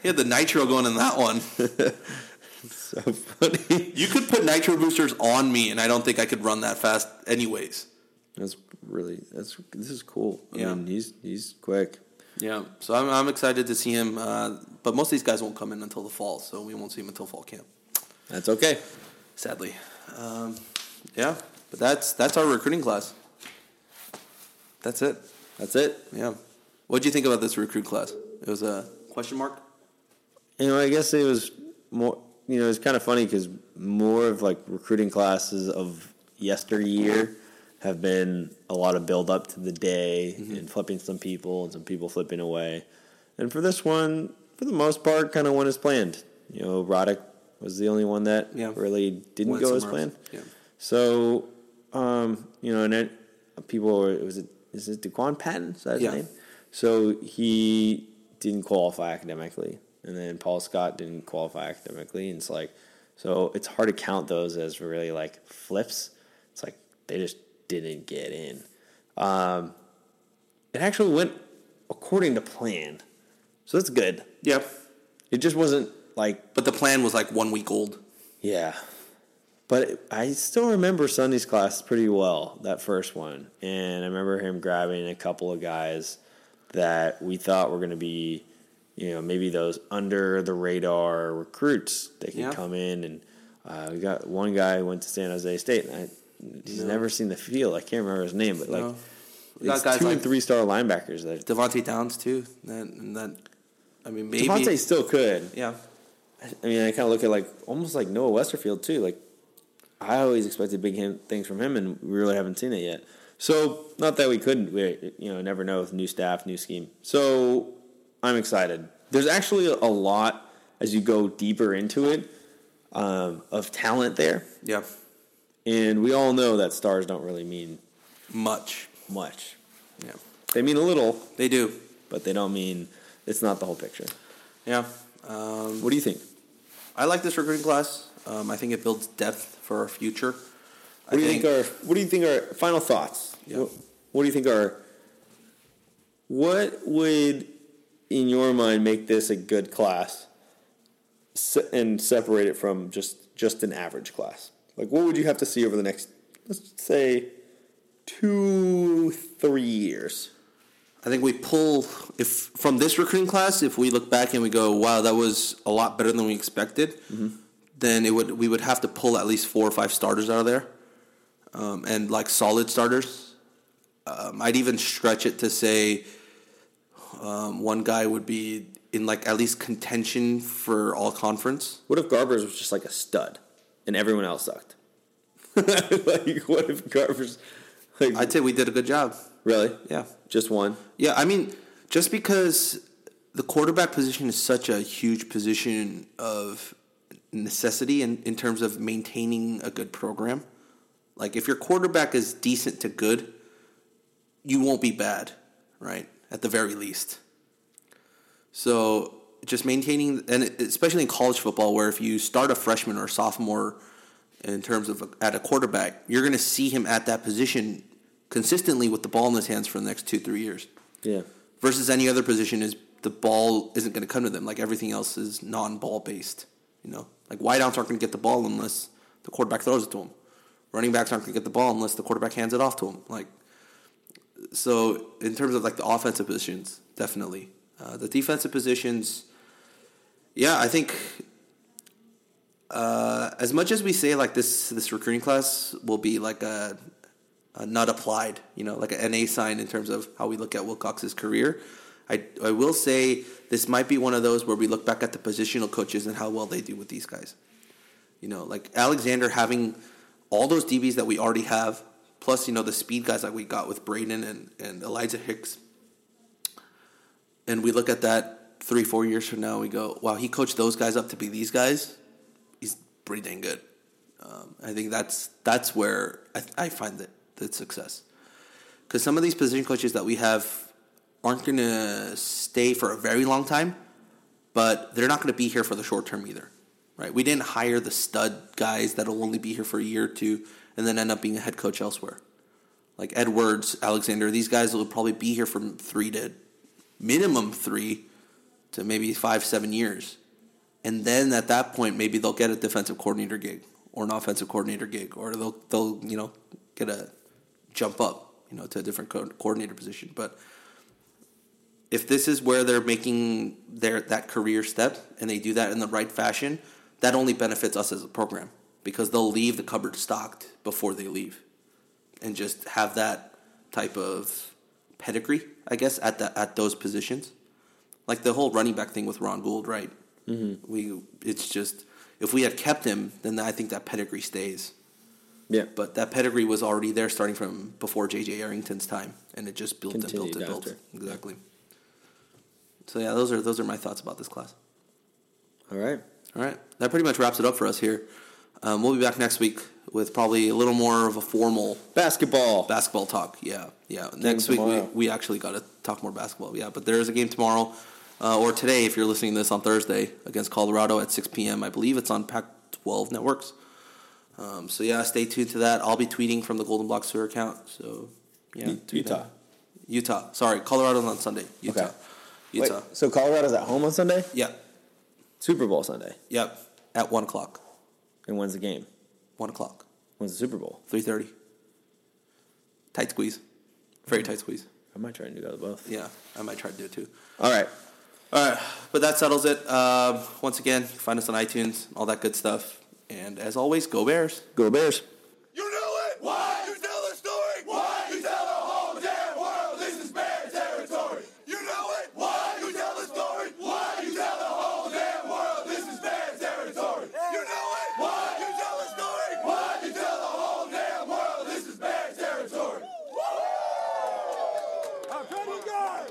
he had the nitro going in that one. so funny. You could put nitro boosters on me, and I don't think I could run that fast, anyways. That's really that's this is cool. I Yeah. mean, he's he's quick. Yeah, so I'm, I'm excited to see him. Uh, but most of these guys won't come in until the fall, so we won't see him until fall camp. That's okay. Sadly, um, yeah. But that's that's our recruiting class. That's it. That's it. Yeah. What do you think about this recruit class? It was a question mark. You know, I guess it was more. You know, it's kind of funny because more of like recruiting classes of yesteryear have been a lot of build up to the day and flipping some people and some people flipping away. And for this one, for the most part, kind of went as planned. You know, Roddick was the only one that Yeah. really didn't Went go as planned. Yeah. So, um, you know, and then people were, was it, is it Daquan Patton? Is that his Yeah. name? So he didn't qualify academically. And then Paul Scott didn't qualify academically. And it's like, so it's hard to count those as really like flips. It's like they just didn't get in. Um, it actually went according to plan. So that's good. Yeah. It just wasn't like But the plan was like one week old. yeah. But I still remember Sonny's class pretty well, that first one. And I remember him grabbing a couple of guys that we thought were going to be, you know, maybe those under the radar recruits that could Yeah. come in. And uh, we got one guy who went to San Jose State, and I, he's No. never seen the field. I can't remember his name, but like, No. It's guys two like and three star linebackers that Devante Downs too. That and that. I mean, maybe. Devante still could. Yeah. I mean, I kind of look at like almost like Noah Westerfield too. Like I always expected big him, things from him, and we really haven't seen it yet. So not that we couldn't, we you know never know with new staff, new scheme. So I'm excited. There's actually a lot as you go deeper into it um, of talent there, Yeah. And we all know that stars don't really mean Much. much. Yeah. They mean a little, They do. but they don't mean it's not the whole picture. Yeah. Um, What do you think? I like this recruiting class. Um, I think it builds depth for our future. What do you think, are What do you think are final thoughts? Yeah. What, what do you think are? What would, in your mind, make this a good class, and separate it from just just an average class? Like, what would you have to see over the next, let's say, two three years? I think we pull if from this recruiting class. If we look back and we go, "Wow, that was a lot better than we expected," then it would we would have to pull at least four or five starters out of there, um, and like solid starters. Um, I'd even stretch it to say um, one guy would be in like at least contention for all conference. What if Garbers was just like a stud, and everyone else sucked? like, what if Garbers? Like, I'd say we did a good job. really? Yeah. Just one? Yeah, I mean, just because the quarterback position is such a huge position of necessity in, in terms of maintaining a good program. Like, if your quarterback is decent to good, you won't be bad, right? At the very least. So, just maintaining, and especially in college football, where if you start a freshman or a sophomore in terms of a, at a quarterback, you're going to see him at that position consistently with the ball in his hands for the next two, three years. Yeah. Versus any other position is the ball isn't going to come to them. Like everything else is non-ball based. You know, like wideouts aren't going to get the ball unless the quarterback throws it to them. Running backs aren't going to get the ball unless the quarterback hands it off to them. Like, so in terms of like the offensive positions, definitely uh, the defensive positions. Yeah, I think uh, as much as we say like this, this recruiting class will be like a, a not applied, you know, like an NA sign in terms of how we look at Wilcox's career. I, I will say this might be one of those where we look back at the positional coaches and how well they do with these guys. You know, like Alexander having all those DBs that we already have, plus you know the speed guys that we got with Braden and, and Elijah Hicks. And we look at that three, four years from now, we go, wow, he coached those guys up to be these guys. He's pretty dang good. Um, I think that's that's where I, I find that the success. Because some of these position coaches that we have aren't going to stay for a very long time, but they're not going to be here for the short term either, right? We didn't hire the stud guys that'll only be here for a year or two and then end up being a head coach elsewhere. Like Edwards, Alexander, these guys will probably be here from three to minimum three to maybe five, seven years. And then at that point, maybe they'll get a defensive coordinator gig or an offensive coordinator gig, or they'll they'll you know get a jump up, you know, to a different co- coordinator position. But if this is where they're making their that career step and they do that in the right fashion, that only benefits us as a program because they'll leave the cupboard stocked before they leave, and just have that type of pedigree, I guess, at the at those positions. Like the whole running back thing with Ron Gould, right? Mm-hmm. We it's just if we had kept him, then I think that pedigree stays. Yeah. But that pedigree was already there starting from before JJ Arrington's time, and it just built Continued and built and built. Exactly. So yeah, those are those are my thoughts about this class. All right. All right, that pretty much wraps it up for us here. Um, we'll be back next week with probably a little more of a formal Basketball. basketball talk. Yeah, yeah. Next week we, we actually got to talk more basketball. Yeah, but there is a game tomorrow uh, or today if you're listening to this on Thursday against Colorado at 6 p.m. I believe it's on Pac-12 networks. Um, so yeah, stay tuned to that. I'll be tweeting from the Golden Block Twitter account. So yeah, Utah. that. Utah. Sorry, Colorado's on Sunday. Utah. Okay. Utah. Wait, so Colorado's at home on Sunday? Yeah. Super Bowl Sunday. Yep. At one o'clock. And when's the game? One o'clock. When's the Super Bowl? Three thirty. Tight squeeze. Very tight squeeze. I might try and do that both. Yeah, I might try to do it too. All right. All right, but that settles it. Um, once again, find us on iTunes, all that good stuff. And as always, go Bears. Go Bears. You know it! Why? You tell the story! Why? You tell the whole damn world this is bear territory! You know it! Why? You tell the story! Why? You tell the whole damn world this is bear territory! You know it! Why? You tell the story! Why? You tell the whole damn world this is bear territory! How come you guys?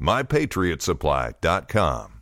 MyPatriotSupply.com.